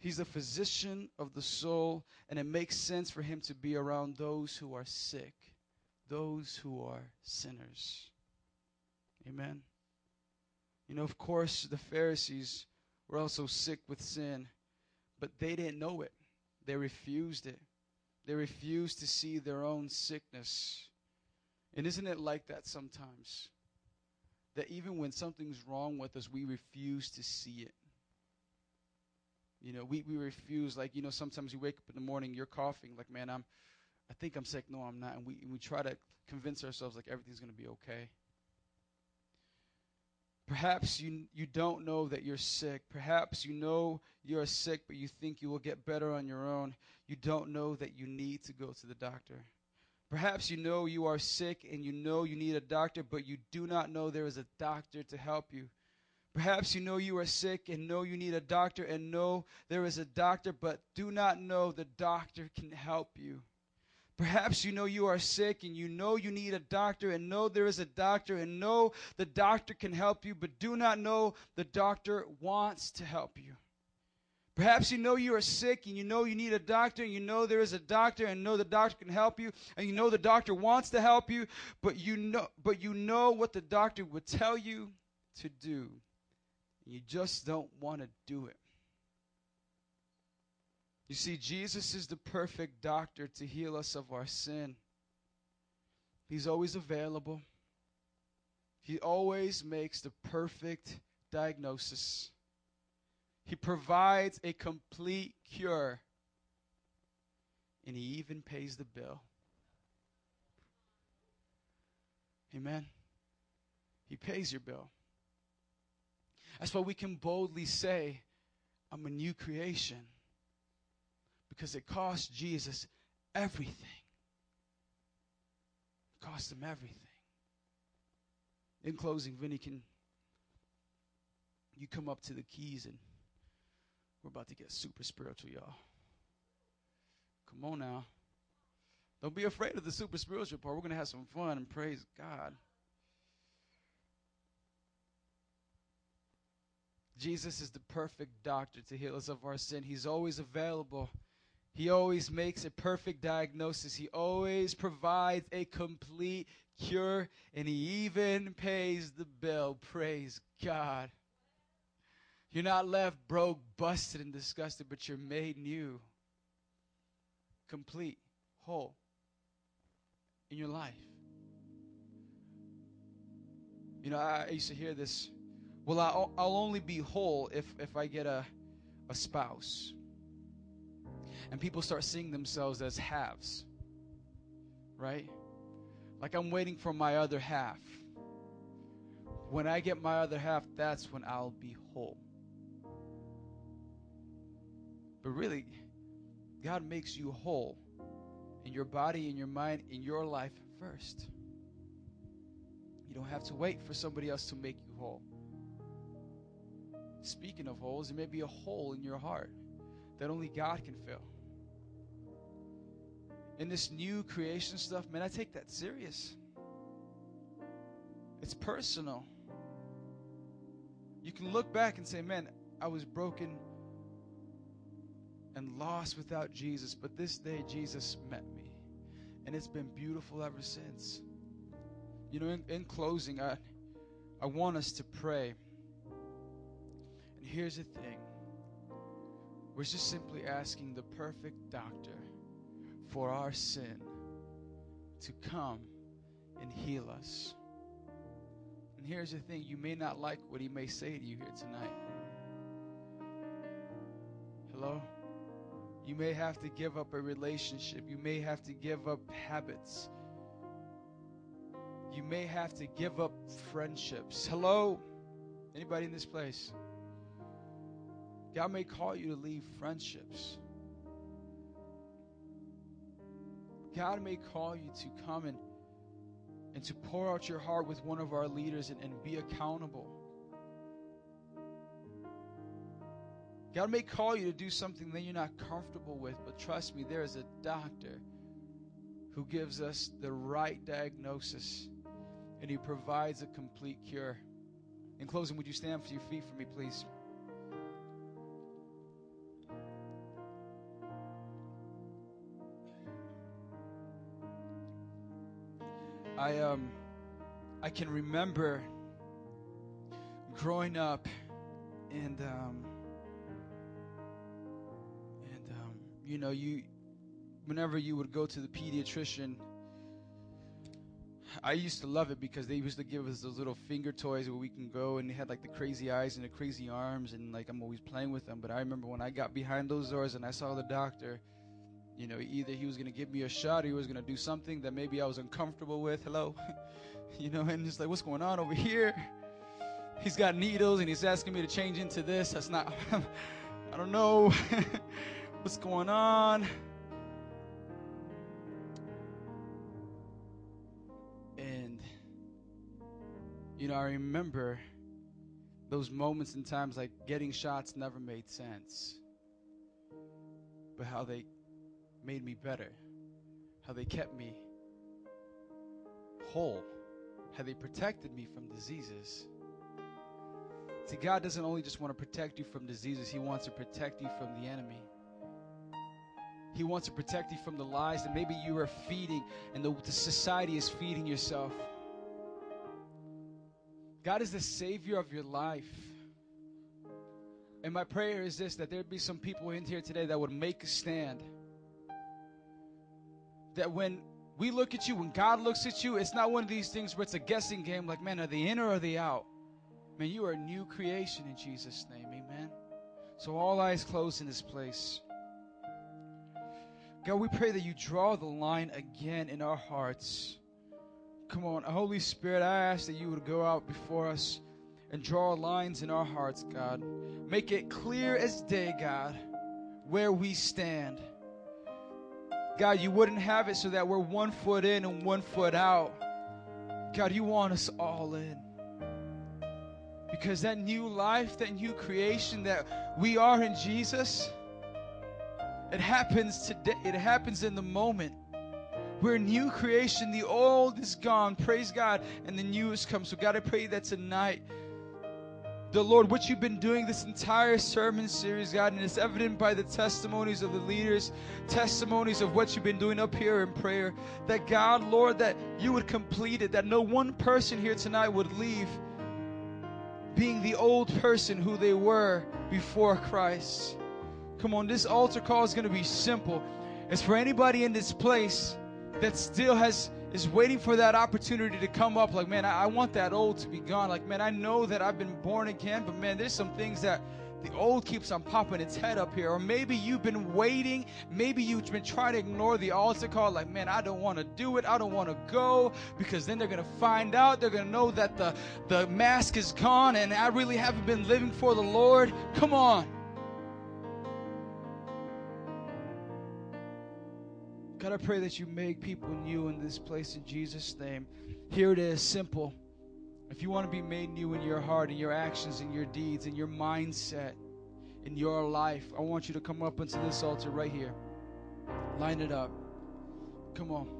He's a physician of the soul, and it makes sense for him to be around those who are sick, those who are sinners. Amen. You know, of course, the Pharisees were also sick with sin, but they didn't know it. They refused it. They refuse to see their own sickness. And isn't it like that sometimes? That even when something's wrong with us, we refuse to see it. You know, we, we refuse, like, you know, sometimes you wake up in the morning, you're coughing, like, man, I'm, I think I'm sick. No, I'm not. And we, we try to convince ourselves, like, everything's going to be okay. Perhaps you, you don't know that you're sick. Perhaps you know you're sick, but you think you will get better on your own. You don't know that you need to go to the doctor. Perhaps you know you are sick and you know you need a doctor, but you do not know there is a doctor to help you. Perhaps you know you are sick and know you need a doctor and know there is a doctor, but do not know the doctor can help you. Perhaps you know you are sick and you know you need a doctor and know there is a doctor and know the doctor can help you, but do not know the doctor wants to help you. Perhaps you know you are sick and you know you need a doctor and you know there is a doctor and know the doctor can help you and you know the doctor wants to help you, but you know but you know what the doctor would tell you to do. You just don't want to do it. You see, Jesus is the perfect doctor to heal us of our sin. He's always available. He always makes the perfect diagnosis. He provides a complete cure. And he even pays the bill. Amen. He pays your bill. That's why we can boldly say, I'm a new creation. Because it cost Jesus everything. It cost him everything. In closing, Vinny, can you come up to the keys and we're about to get super spiritual, y'all. Come on now. Don't be afraid of the super spiritual part. We're going to have some fun and praise God. Jesus is the perfect doctor to heal us of our sin. He's always available. He always makes a perfect diagnosis. He always provides a complete cure, and He even pays the bill. Praise God. You're not left broke, busted, and disgusted, but you're made new, complete, whole in your life. You know, I used to hear this. Well, I'll, I'll only be whole if, if I get a, a spouse. And people start seeing themselves as halves, right? Like I'm waiting for my other half. When I get my other half, that's when I'll be whole. But really, God makes you whole in your body, in your mind, in your life first. You don't have to wait for somebody else to make you whole. Speaking of holes, there may be a hole in your heart that only God can fill. In this new creation stuff, man, I take that serious. It's personal. You can look back and say, man, I was broken and lost without Jesus, but this day Jesus met me. And it's been beautiful ever since. You know, in, in closing, I, I want us to pray. And here's the thing we're just simply asking the perfect doctor for our sin to come and heal us. And here's the thing you may not like what he may say to you here tonight. Hello? You may have to give up a relationship. You may have to give up habits. You may have to give up friendships. Hello? Anybody in this place? God may call you to leave friendships. God may call you to come and, and to pour out your heart with one of our leaders and, and be accountable. God may call you to do something that you're not comfortable with, but trust me, there is a doctor who gives us the right diagnosis and he provides a complete cure. In closing, would you stand for your feet for me, please? I um I can remember growing up and um and um you know you whenever you would go to the pediatrician I used to love it because they used to give us those little finger toys where we can go and they had like the crazy eyes and the crazy arms and like I'm always playing with them. But I remember when I got behind those doors and I saw the doctor you know, either he was going to give me a shot or he was going to do something that maybe I was uncomfortable with. Hello? you know, and it's like, what's going on over here? He's got needles and he's asking me to change into this. That's not, I don't know what's going on. And, you know, I remember those moments and times like getting shots never made sense. But how they made me better, how they kept me whole, how they protected me from diseases. See, God doesn't only just want to protect you from diseases, He wants to protect you from the enemy. He wants to protect you from the lies that maybe you are feeding and the, the society is feeding yourself. God is the Savior of your life. And my prayer is this that there'd be some people in here today that would make a stand. That when we look at you, when God looks at you, it's not one of these things where it's a guessing game like, man, are they in or are they out? Man, you are a new creation in Jesus' name. Amen. So, all eyes closed in this place. God, we pray that you draw the line again in our hearts. Come on, Holy Spirit, I ask that you would go out before us and draw lines in our hearts, God. Make it clear as day, God, where we stand. God, you wouldn't have it so that we're one foot in and one foot out. God, you want us all in. Because that new life, that new creation that we are in Jesus, it happens today. It happens in the moment. We're new creation. The old is gone. Praise God. And the new has come. So, God, I pray that tonight, the Lord, what you've been doing this entire sermon series, God, and it's evident by the testimonies of the leaders, testimonies of what you've been doing up here in prayer, that God, Lord, that you would complete it, that no one person here tonight would leave being the old person who they were before Christ. Come on, this altar call is going to be simple. It's for anybody in this place that still has is waiting for that opportunity to come up. Like, man, I, I want that old to be gone. Like, man, I know that I've been born again, but man, there's some things that the old keeps on popping its head up here. Or maybe you've been waiting. Maybe you've been trying to ignore the altar call. Like, man, I don't want to do it. I don't want to go because then they're going to find out. They're going to know that the, the mask is gone and I really haven't been living for the Lord. Come on. God, I pray that you make people new in this place in Jesus' name. Here it is, simple. If you want to be made new in your heart, in your actions, in your deeds, in your mindset, in your life, I want you to come up into this altar right here. Line it up. Come on.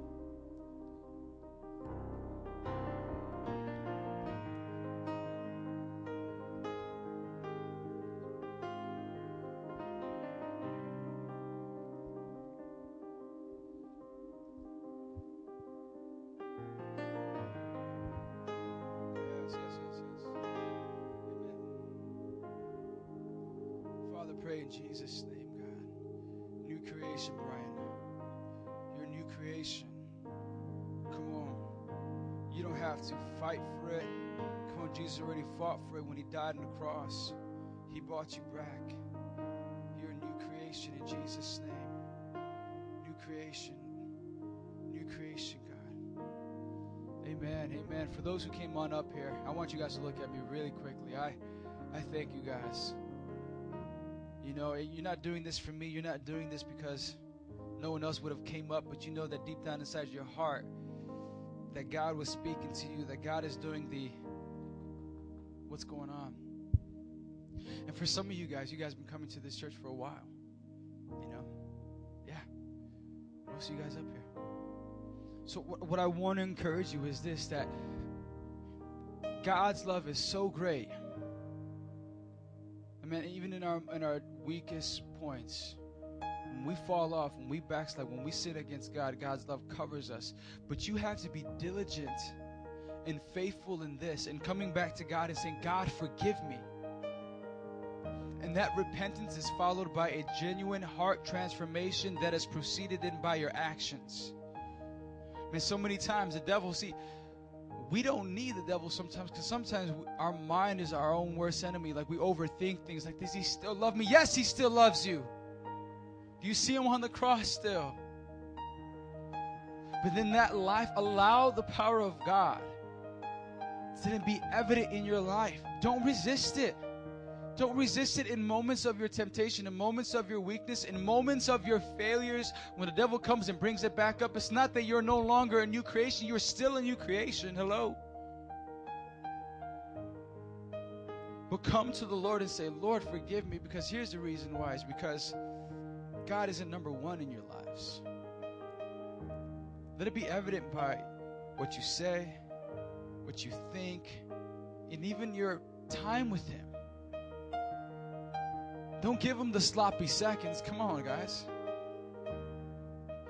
For those who came on up here, I want you guys to look at me really quickly. I I thank you guys. You know, eh, you're not doing this for me. You're not doing this because no one else would have came up, but you know that deep down inside your heart that God was speaking to you, that God is doing the what's going on. And for some of you guys, you guys have been coming to this church for a while. You know? Yeah. Most of you guys up here. So, what I want to encourage you is this that God's love is so great. I mean, even in our in our weakest points, when we fall off, when we backslide, when we sin against God, God's love covers us. But you have to be diligent and faithful in this and coming back to God and saying, God, forgive me. And that repentance is followed by a genuine heart transformation that is preceded in by your actions. And so many times the devil, see, we don't need the devil sometimes because sometimes we, our mind is our own worst enemy. Like we overthink things like, does he still love me? Yes, he still loves you. Do you see him on the cross still? But then that life, allow the power of God to be evident in your life. Don't resist it. Don't resist it in moments of your temptation, in moments of your weakness, in moments of your failures. When the devil comes and brings it back up, it's not that you're no longer a new creation, you're still a new creation. Hello. But come to the Lord and say, Lord, forgive me, because here's the reason why. is because God isn't number one in your lives. Let it be evident by what you say, what you think, and even your time with Him. Don't give him the sloppy seconds. Come on, guys.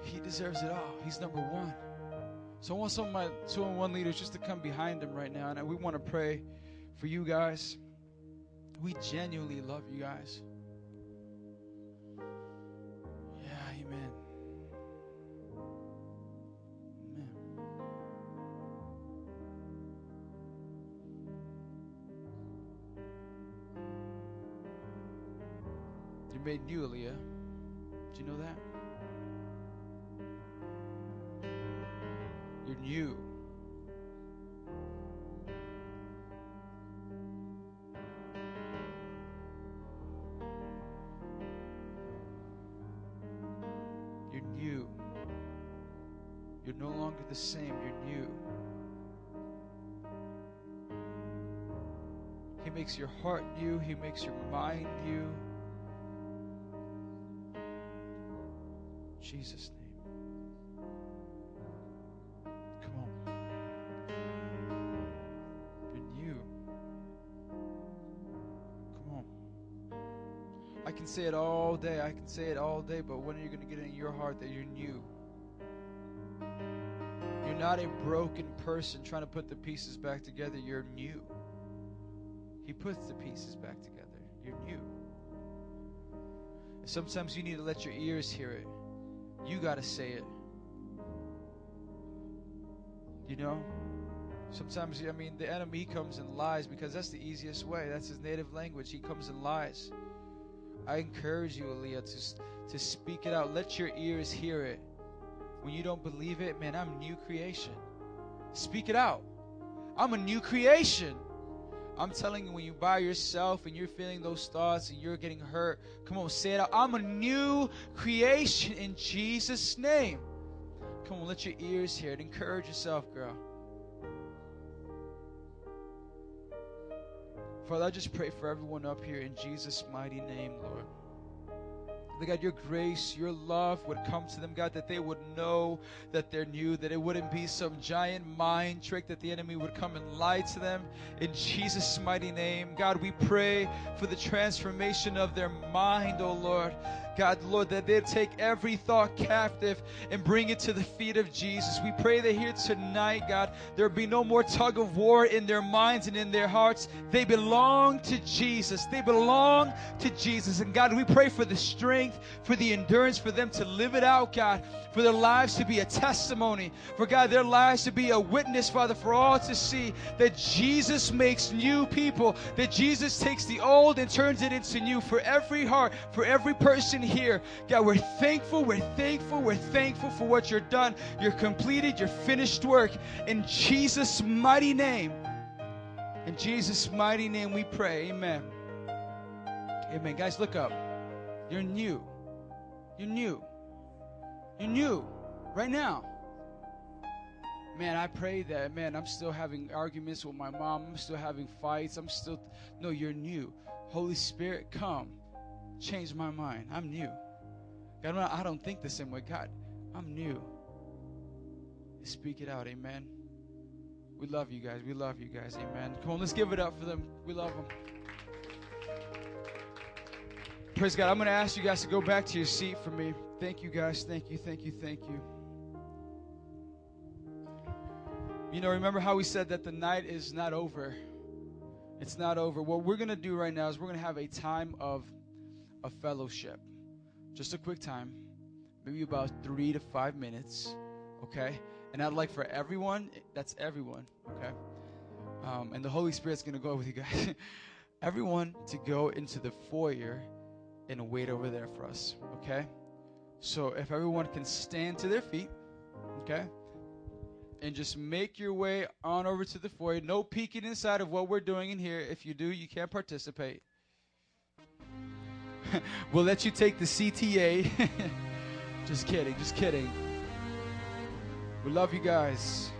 He deserves it all. He's number one. So I want some of my two and one leaders just to come behind him right now. And we want to pray for you guys. we genuinely love you guys. Yeah, amen. You're made new, Aaliyah. Do you know that? You're new. You're new. You're no longer the same. You're new. He makes your heart new. He makes your mind new. Jesus' name. Come on. You're new. Come on. I can say it all day. I can say it all day, but when are you going to get it in your heart that you're new? You're not a broken person trying to put the pieces back together. You're new. He puts the pieces back together. You're new. Sometimes you need to let your ears hear it. You got to say it. You know? Sometimes, I mean, the enemy comes and lies because that's the easiest way. That's his native language. He comes and lies. I encourage you, Aaliyah, to, to speak it out. Let your ears hear it. When you don't believe it, man, I'm new creation. Speak it out. I'm a new creation. I'm telling you, when you by yourself and you're feeling those thoughts and you're getting hurt, come on, say it out. I'm a new creation in Jesus' name. Come on, let your ears hear it. Encourage yourself, girl. Father, I just pray for everyone up here in Jesus' mighty name, Lord. God, your grace, your love would come to them, God, that they would know that they're new, that it wouldn't be some giant mind trick that the enemy would come and lie to them. In Jesus' mighty name, God, we pray for the transformation of their mind, oh Lord. God, Lord, that they take every thought captive and bring it to the feet of Jesus. We pray that here tonight, God, there be no more tug of war in their minds and in their hearts. They belong to Jesus. They belong to Jesus. And God, we pray for the strength, for the endurance, for them to live it out, God, for their lives to be a testimony, for God, their lives to be a witness, Father, for all to see that Jesus makes new people, that Jesus takes the old and turns it into new for every heart, for every person here. God, we're thankful, we're thankful, we're thankful for what you're done, your completed, your finished work. In Jesus' mighty name, in Jesus' mighty name we pray. Amen. Amen. Guys, look up. You're new. You're new. You're new. Right now. Man, I pray that, man, I'm still having arguments with my mom. I'm still having fights. I'm still. No, you're new. Holy Spirit, come. Change my mind. I'm new. God, I don't think the same way. God, I'm new. Speak it out. Amen. We love you guys. We love you guys. Amen. Come on, let's give it up for them. We love them. Praise God. I'm going to ask you guys to go back to your seat for me. Thank you, guys. Thank you, thank you, thank you. You know, remember how we said that the night is not over? It's not over. What we're going to do right now is we're going to have a time of, of fellowship. Just a quick time, maybe about three to five minutes, okay? And I'd like for everyone, that's everyone, okay? Um, and the Holy Spirit's to go with you guys. everyone to go into the foyer and wait over there for us, okay? So if everyone can stand to their feet, okay? And just make your way on over to the foyer. No peeking inside of what we're doing in here. If you do, you can't participate. we'll let you take the CTA. just kidding, just kidding. We love you guys.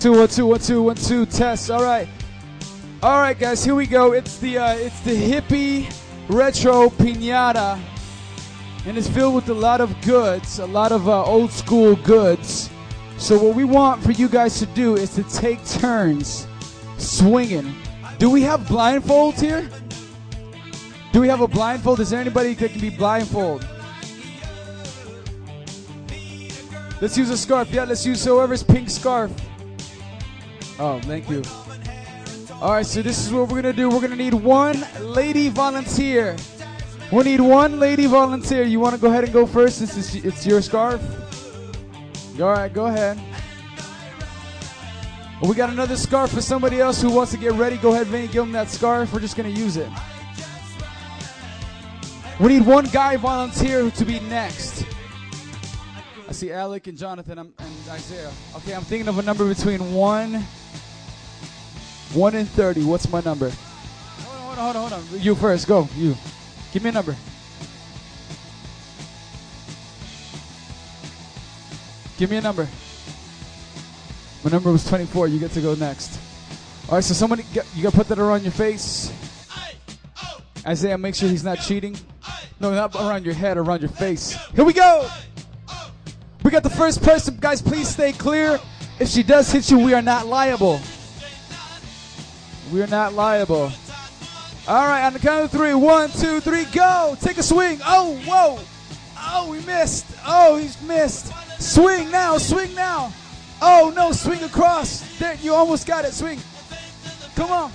Two, one, two, one, two, one, two. Test. All right, all right, guys. Here we go. It's the uh, it's the hippie retro pinata, and it's filled with a lot of goods, a lot of uh, old school goods. So what we want for you guys to do is to take turns swinging. Do we have blindfolds here? Do we have a blindfold? Is there anybody that can be blindfold? Let's use a scarf. Yeah, let's use whoever's pink scarf. Oh, thank you. All right, so this is what we're gonna do. We're gonna need one lady volunteer. We need one lady volunteer. You want to go ahead and go first? Since it's, it's your scarf. All right, go ahead. We got another scarf for somebody else who wants to get ready. Go ahead, Vinny, give them that scarf. We're just gonna use it. We need one guy volunteer to be next. I see Alec and Jonathan and Isaiah. Okay, I'm thinking of a number between one, one in thirty. What's my number? Hold on, hold on, hold on. hold on. You first. Go. You. Give me a number. Give me a number. My number was 24. You get to go next. All right, so somebody, you got to put that around your face. Isaiah, make sure he's not cheating. No, not around your head, around your face. Here we go. We got the first person. Guys, please stay clear. If she does hit you, we are not liable. We are not liable. All right, on the count of three. One, two, three, go. Take a swing. Oh, whoa. Oh, we missed. Oh, he's missed. Swing now. Swing now. Oh, no. Swing across. There, you almost got it. Swing. Come on.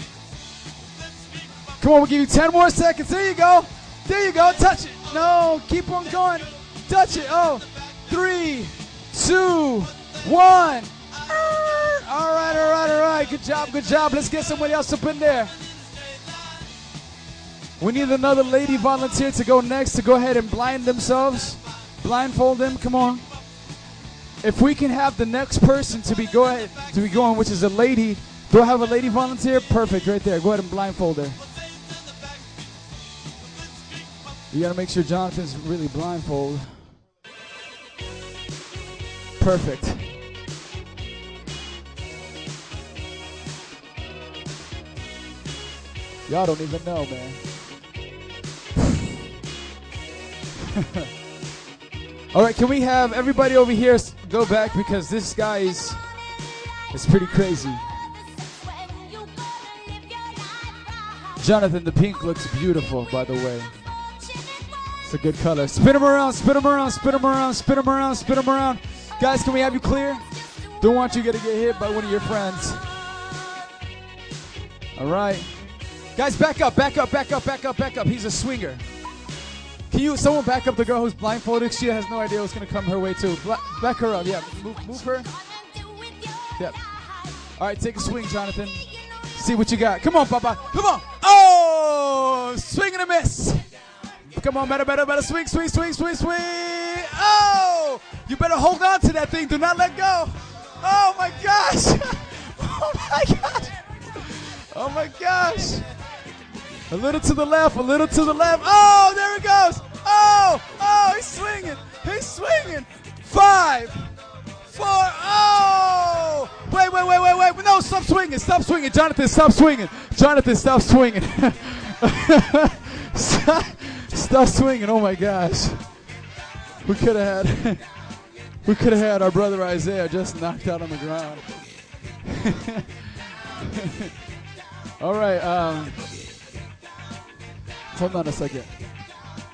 Come on, we'll give you 10 more seconds. There you go. There you go. Touch it. No, keep on going. Touch it. Oh, three, two, one. All right, all right, all right. Good job, good job. Let's get somebody else up in there. We need another lady volunteer to go next to go ahead and blind themselves. Blindfold them. Come on. If we can have the next person to be go ahead to be going, which is a lady. Do I have a lady volunteer? Perfect, right there. Go ahead and blindfold her. You gotta make sure Jonathan's really blindfold. Perfect. Y'all don't even know, man. All right, can we have everybody over here go back because this guy is is pretty crazy. Jonathan, the pink looks beautiful, by the way. It's a good color. Spin him around, spin him around, spin him around, spin him around, spin him around. Guys, can we have you clear? Don't want you to get hit by one of your friends. All right. Guys, back up, back up, back up, back up, back up. He's a swinger. Can you, someone back up the girl who's blindfolded? She has no idea what's going to come her way, too. Bla- back her up, yeah. Move, move her. Yep. All right, take a swing, Jonathan. See what you got. Come on, Papa. Come on. Oh, swing and a miss. Come on, better, better, better. Swing, swing, swing, swing, swing. Oh, you better hold on to that thing. Do not let go. Oh my gosh. Oh my gosh. Oh my gosh. A little to the left, a little to the left. Oh, there it goes. Oh, oh, he's swinging. He's swinging. Five, four. Oh, wait, wait, wait, wait, wait. No, stop swinging. Stop swinging. Jonathan, stop swinging. Jonathan, stop swinging. stop, swinging. Oh my gosh. We could have had. We could have had our brother Isaiah just knocked out on the ground. All right. Um, hold on a second.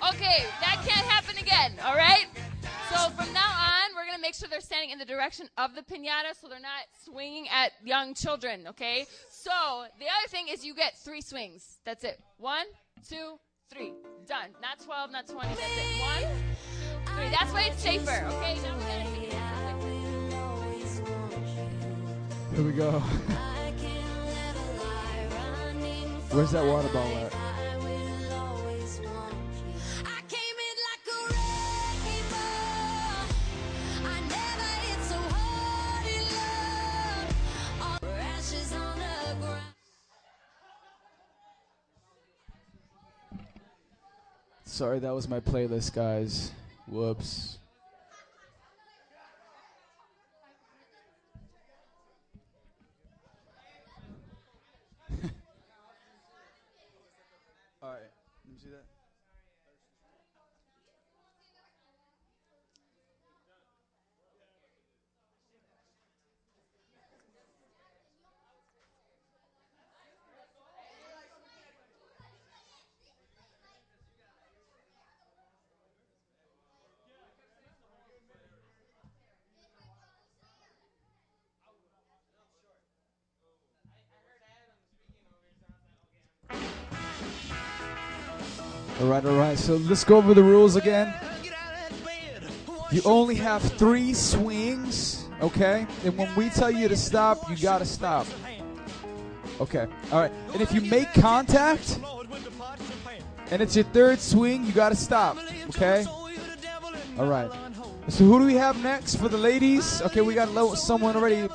Okay, that can't happen again, all right? So from now on, we're going to make sure they're standing in the direction of the pinata so they're not swinging at young children, okay? So the other thing is you get three swings. That's it. One, two, three. Done. Not 12, not 20. That's it. One, three. That's why it's safer, okay? Now we gotta make it Here we go. Where's that water ball at? Sorry, that was my playlist, guys. Whoops. Right, all right. So let's go over the rules again. You only have three swings, okay? And when we tell you to stop, you gotta stop. Okay. All right. And if you make contact and it's your third swing, you gotta stop. Okay. All right. So who do we have next for the ladies? Okay, we got someone already.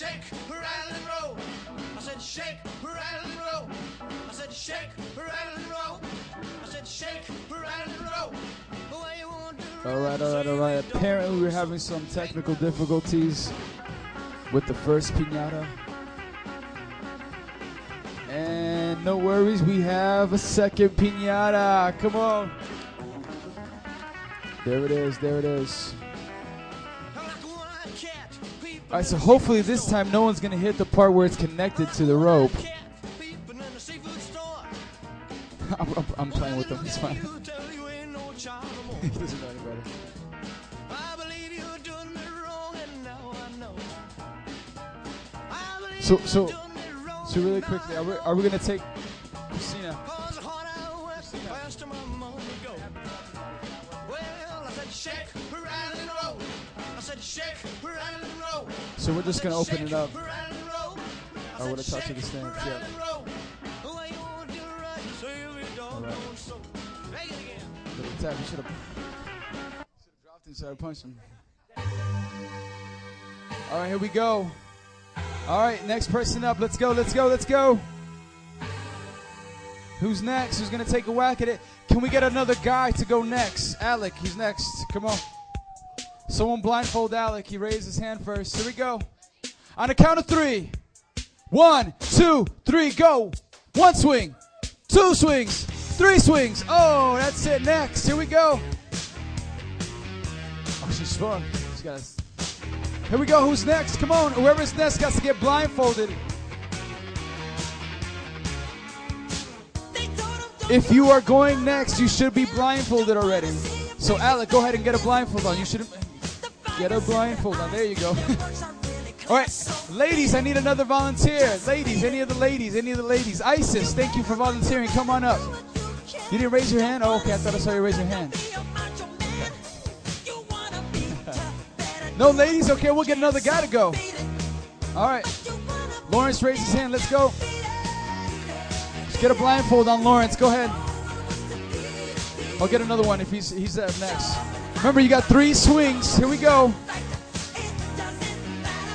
Shake, rattle and roll. I said shake, rattle and roll. I said shake, rattle and roll. What you wanna do? All right, all right, all right. Apparently, we're having some technical difficulties with the first pinata. And no worries, we have a second pinata. Come on. There it is, there it is. All right, so hopefully this time no one's going to hit the part where it's connected to the rope. I'm, I'm, I'm playing with them, it's fine. he doesn't know any. So, so, so really quickly, are we, are we gonna take So we're just gonna open it up. I would have touched the stands, yeah. Alright. Little tap, you should have dropped inside, punched him. All right, here we go. All right, next person up. Let's go, let's go, let's go. Who's next? Who's going to take a whack at it? Can we get another guy to go next? Alec, he's next. Come on. Someone blindfold Alec. He raised his hand first. Here we go. On a count of three. One, two, three, go. One swing, two swings, three swings. Oh, that's it. Next. Here we go. Oh, she's strong. She's got us. Here we go. Who's next? Come on. Whoever's next got to get blindfolded. If you are going next, you should be blindfolded already. So, Alec, go ahead and get a blindfold on. You should get a blindfold on. There you go. All right, ladies, I need another volunteer. Ladies, any of the ladies, any of the ladies. Isis, thank you for volunteering. Come on up. You didn't raise your hand? Oh, okay, I thought I saw you raise your hand. no, ladies? Okay, we'll get another guy to go. All right. Lawrence raised his hand. Let's go. Let's get a blindfold on Lawrence. Go ahead. I'll get another one if he's he's up next. Remember, you got three swings. Here we go.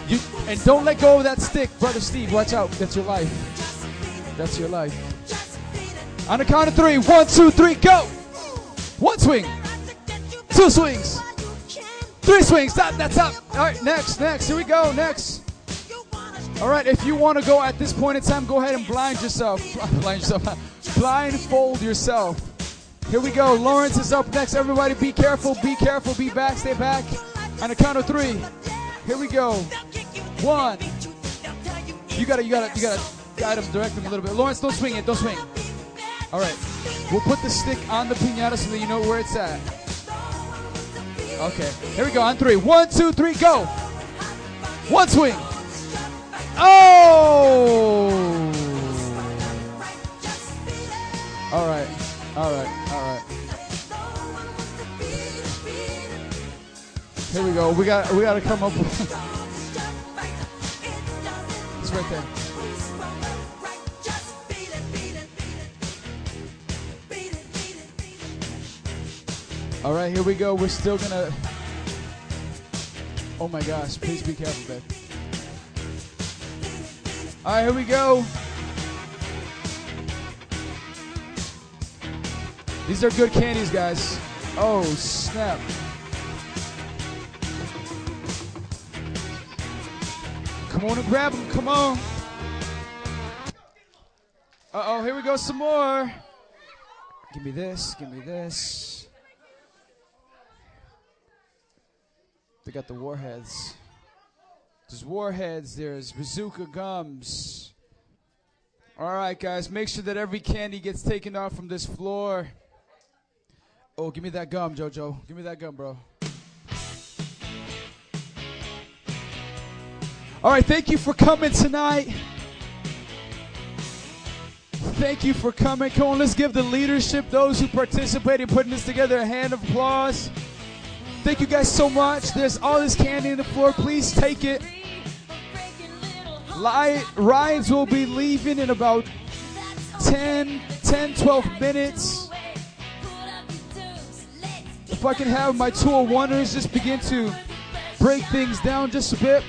You and don't let go of that stick, brother Steve. Watch out. That's your life. That's your life. On the count of three. One, two, three, go. One swing. Two swings. Three swings. That, that's up. All right, next, next. Here we go. Next. All right, if you want to go at this point in time, go ahead and blind yourself. Blind yourself. Blindfold yourself. Here we go. Lawrence is up next. Everybody be careful. Be careful. Be back. Stay back. On the count of three. Here we go. One. You gotta, you gotta, you gotta guide him, direct him a little bit. Lawrence, don't swing it. Don't swing. All right. We'll put the stick on the pinata so that you know where it's at. Okay. Here we go. On three. One, two, three, go. One swing. Oh! All right. All right. All right. Here we go. We got we got to come up with It's right there. All right, here we go. We're still gonna. Oh my gosh! Please be careful, babe. All right, here we go. These are good candies, guys. Oh snap! Come on and grab them. Come on. Uh oh, here we go. Some more. Give me this. Give me this. They got the warheads. There's warheads. There's bazooka gums. All right, guys. Make sure that every candy gets taken off from this floor. Oh, give me that gum, JoJo. Give me that gum, bro. All right, thank you for coming tonight. Thank you for coming. Come on, let's give the leadership, those who participated, in putting this together, a hand of applause. Thank you guys so much. There's all this candy on the floor. Please take it. Rides will be leaving in about 10, 10, 12 minutes. If I can have my two wonders just begin to break things down just a bit.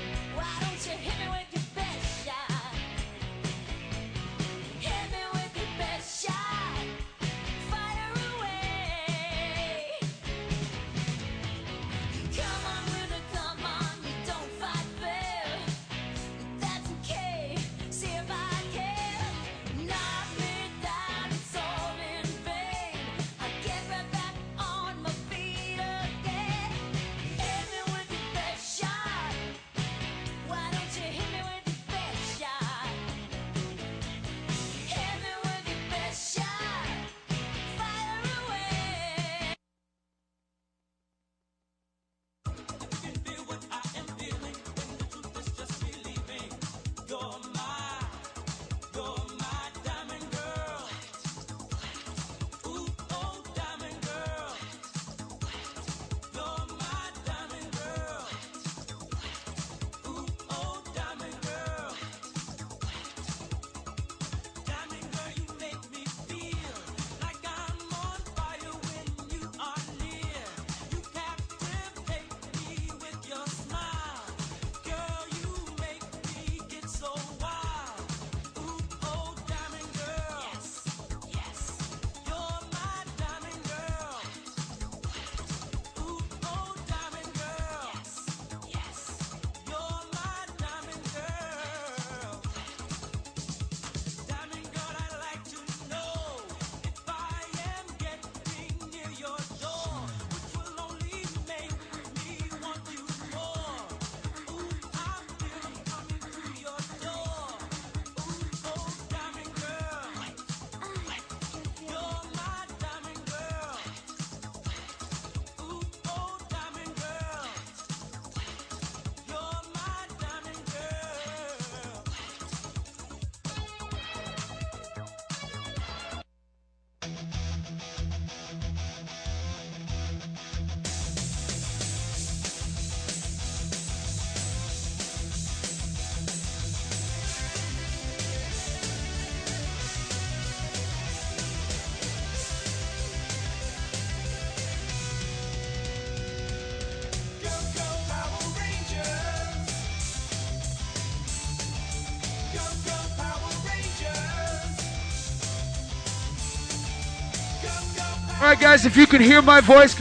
Guys, if you can hear my voice,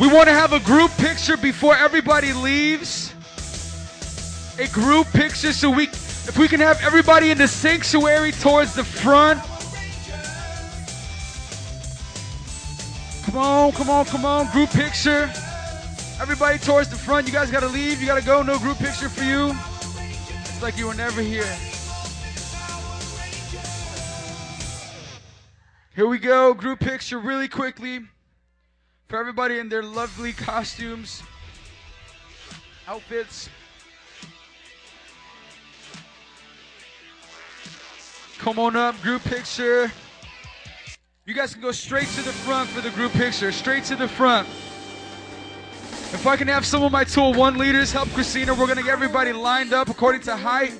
we want to have a group picture before everybody leaves. A group picture so we, if we can have everybody in the sanctuary towards the front. Come on, come on, come on, group picture. Everybody towards the front. You guys gotta leave. You gotta go. No group picture for you. It's like you were never here. Here we go. Group picture really quickly for everybody in their lovely costumes, outfits. Come on up, group picture. You guys can go straight to the front for the group picture. Straight to the front. If I can have some of my Tool 1 leaders help Christina, we're going to get everybody lined up according to height.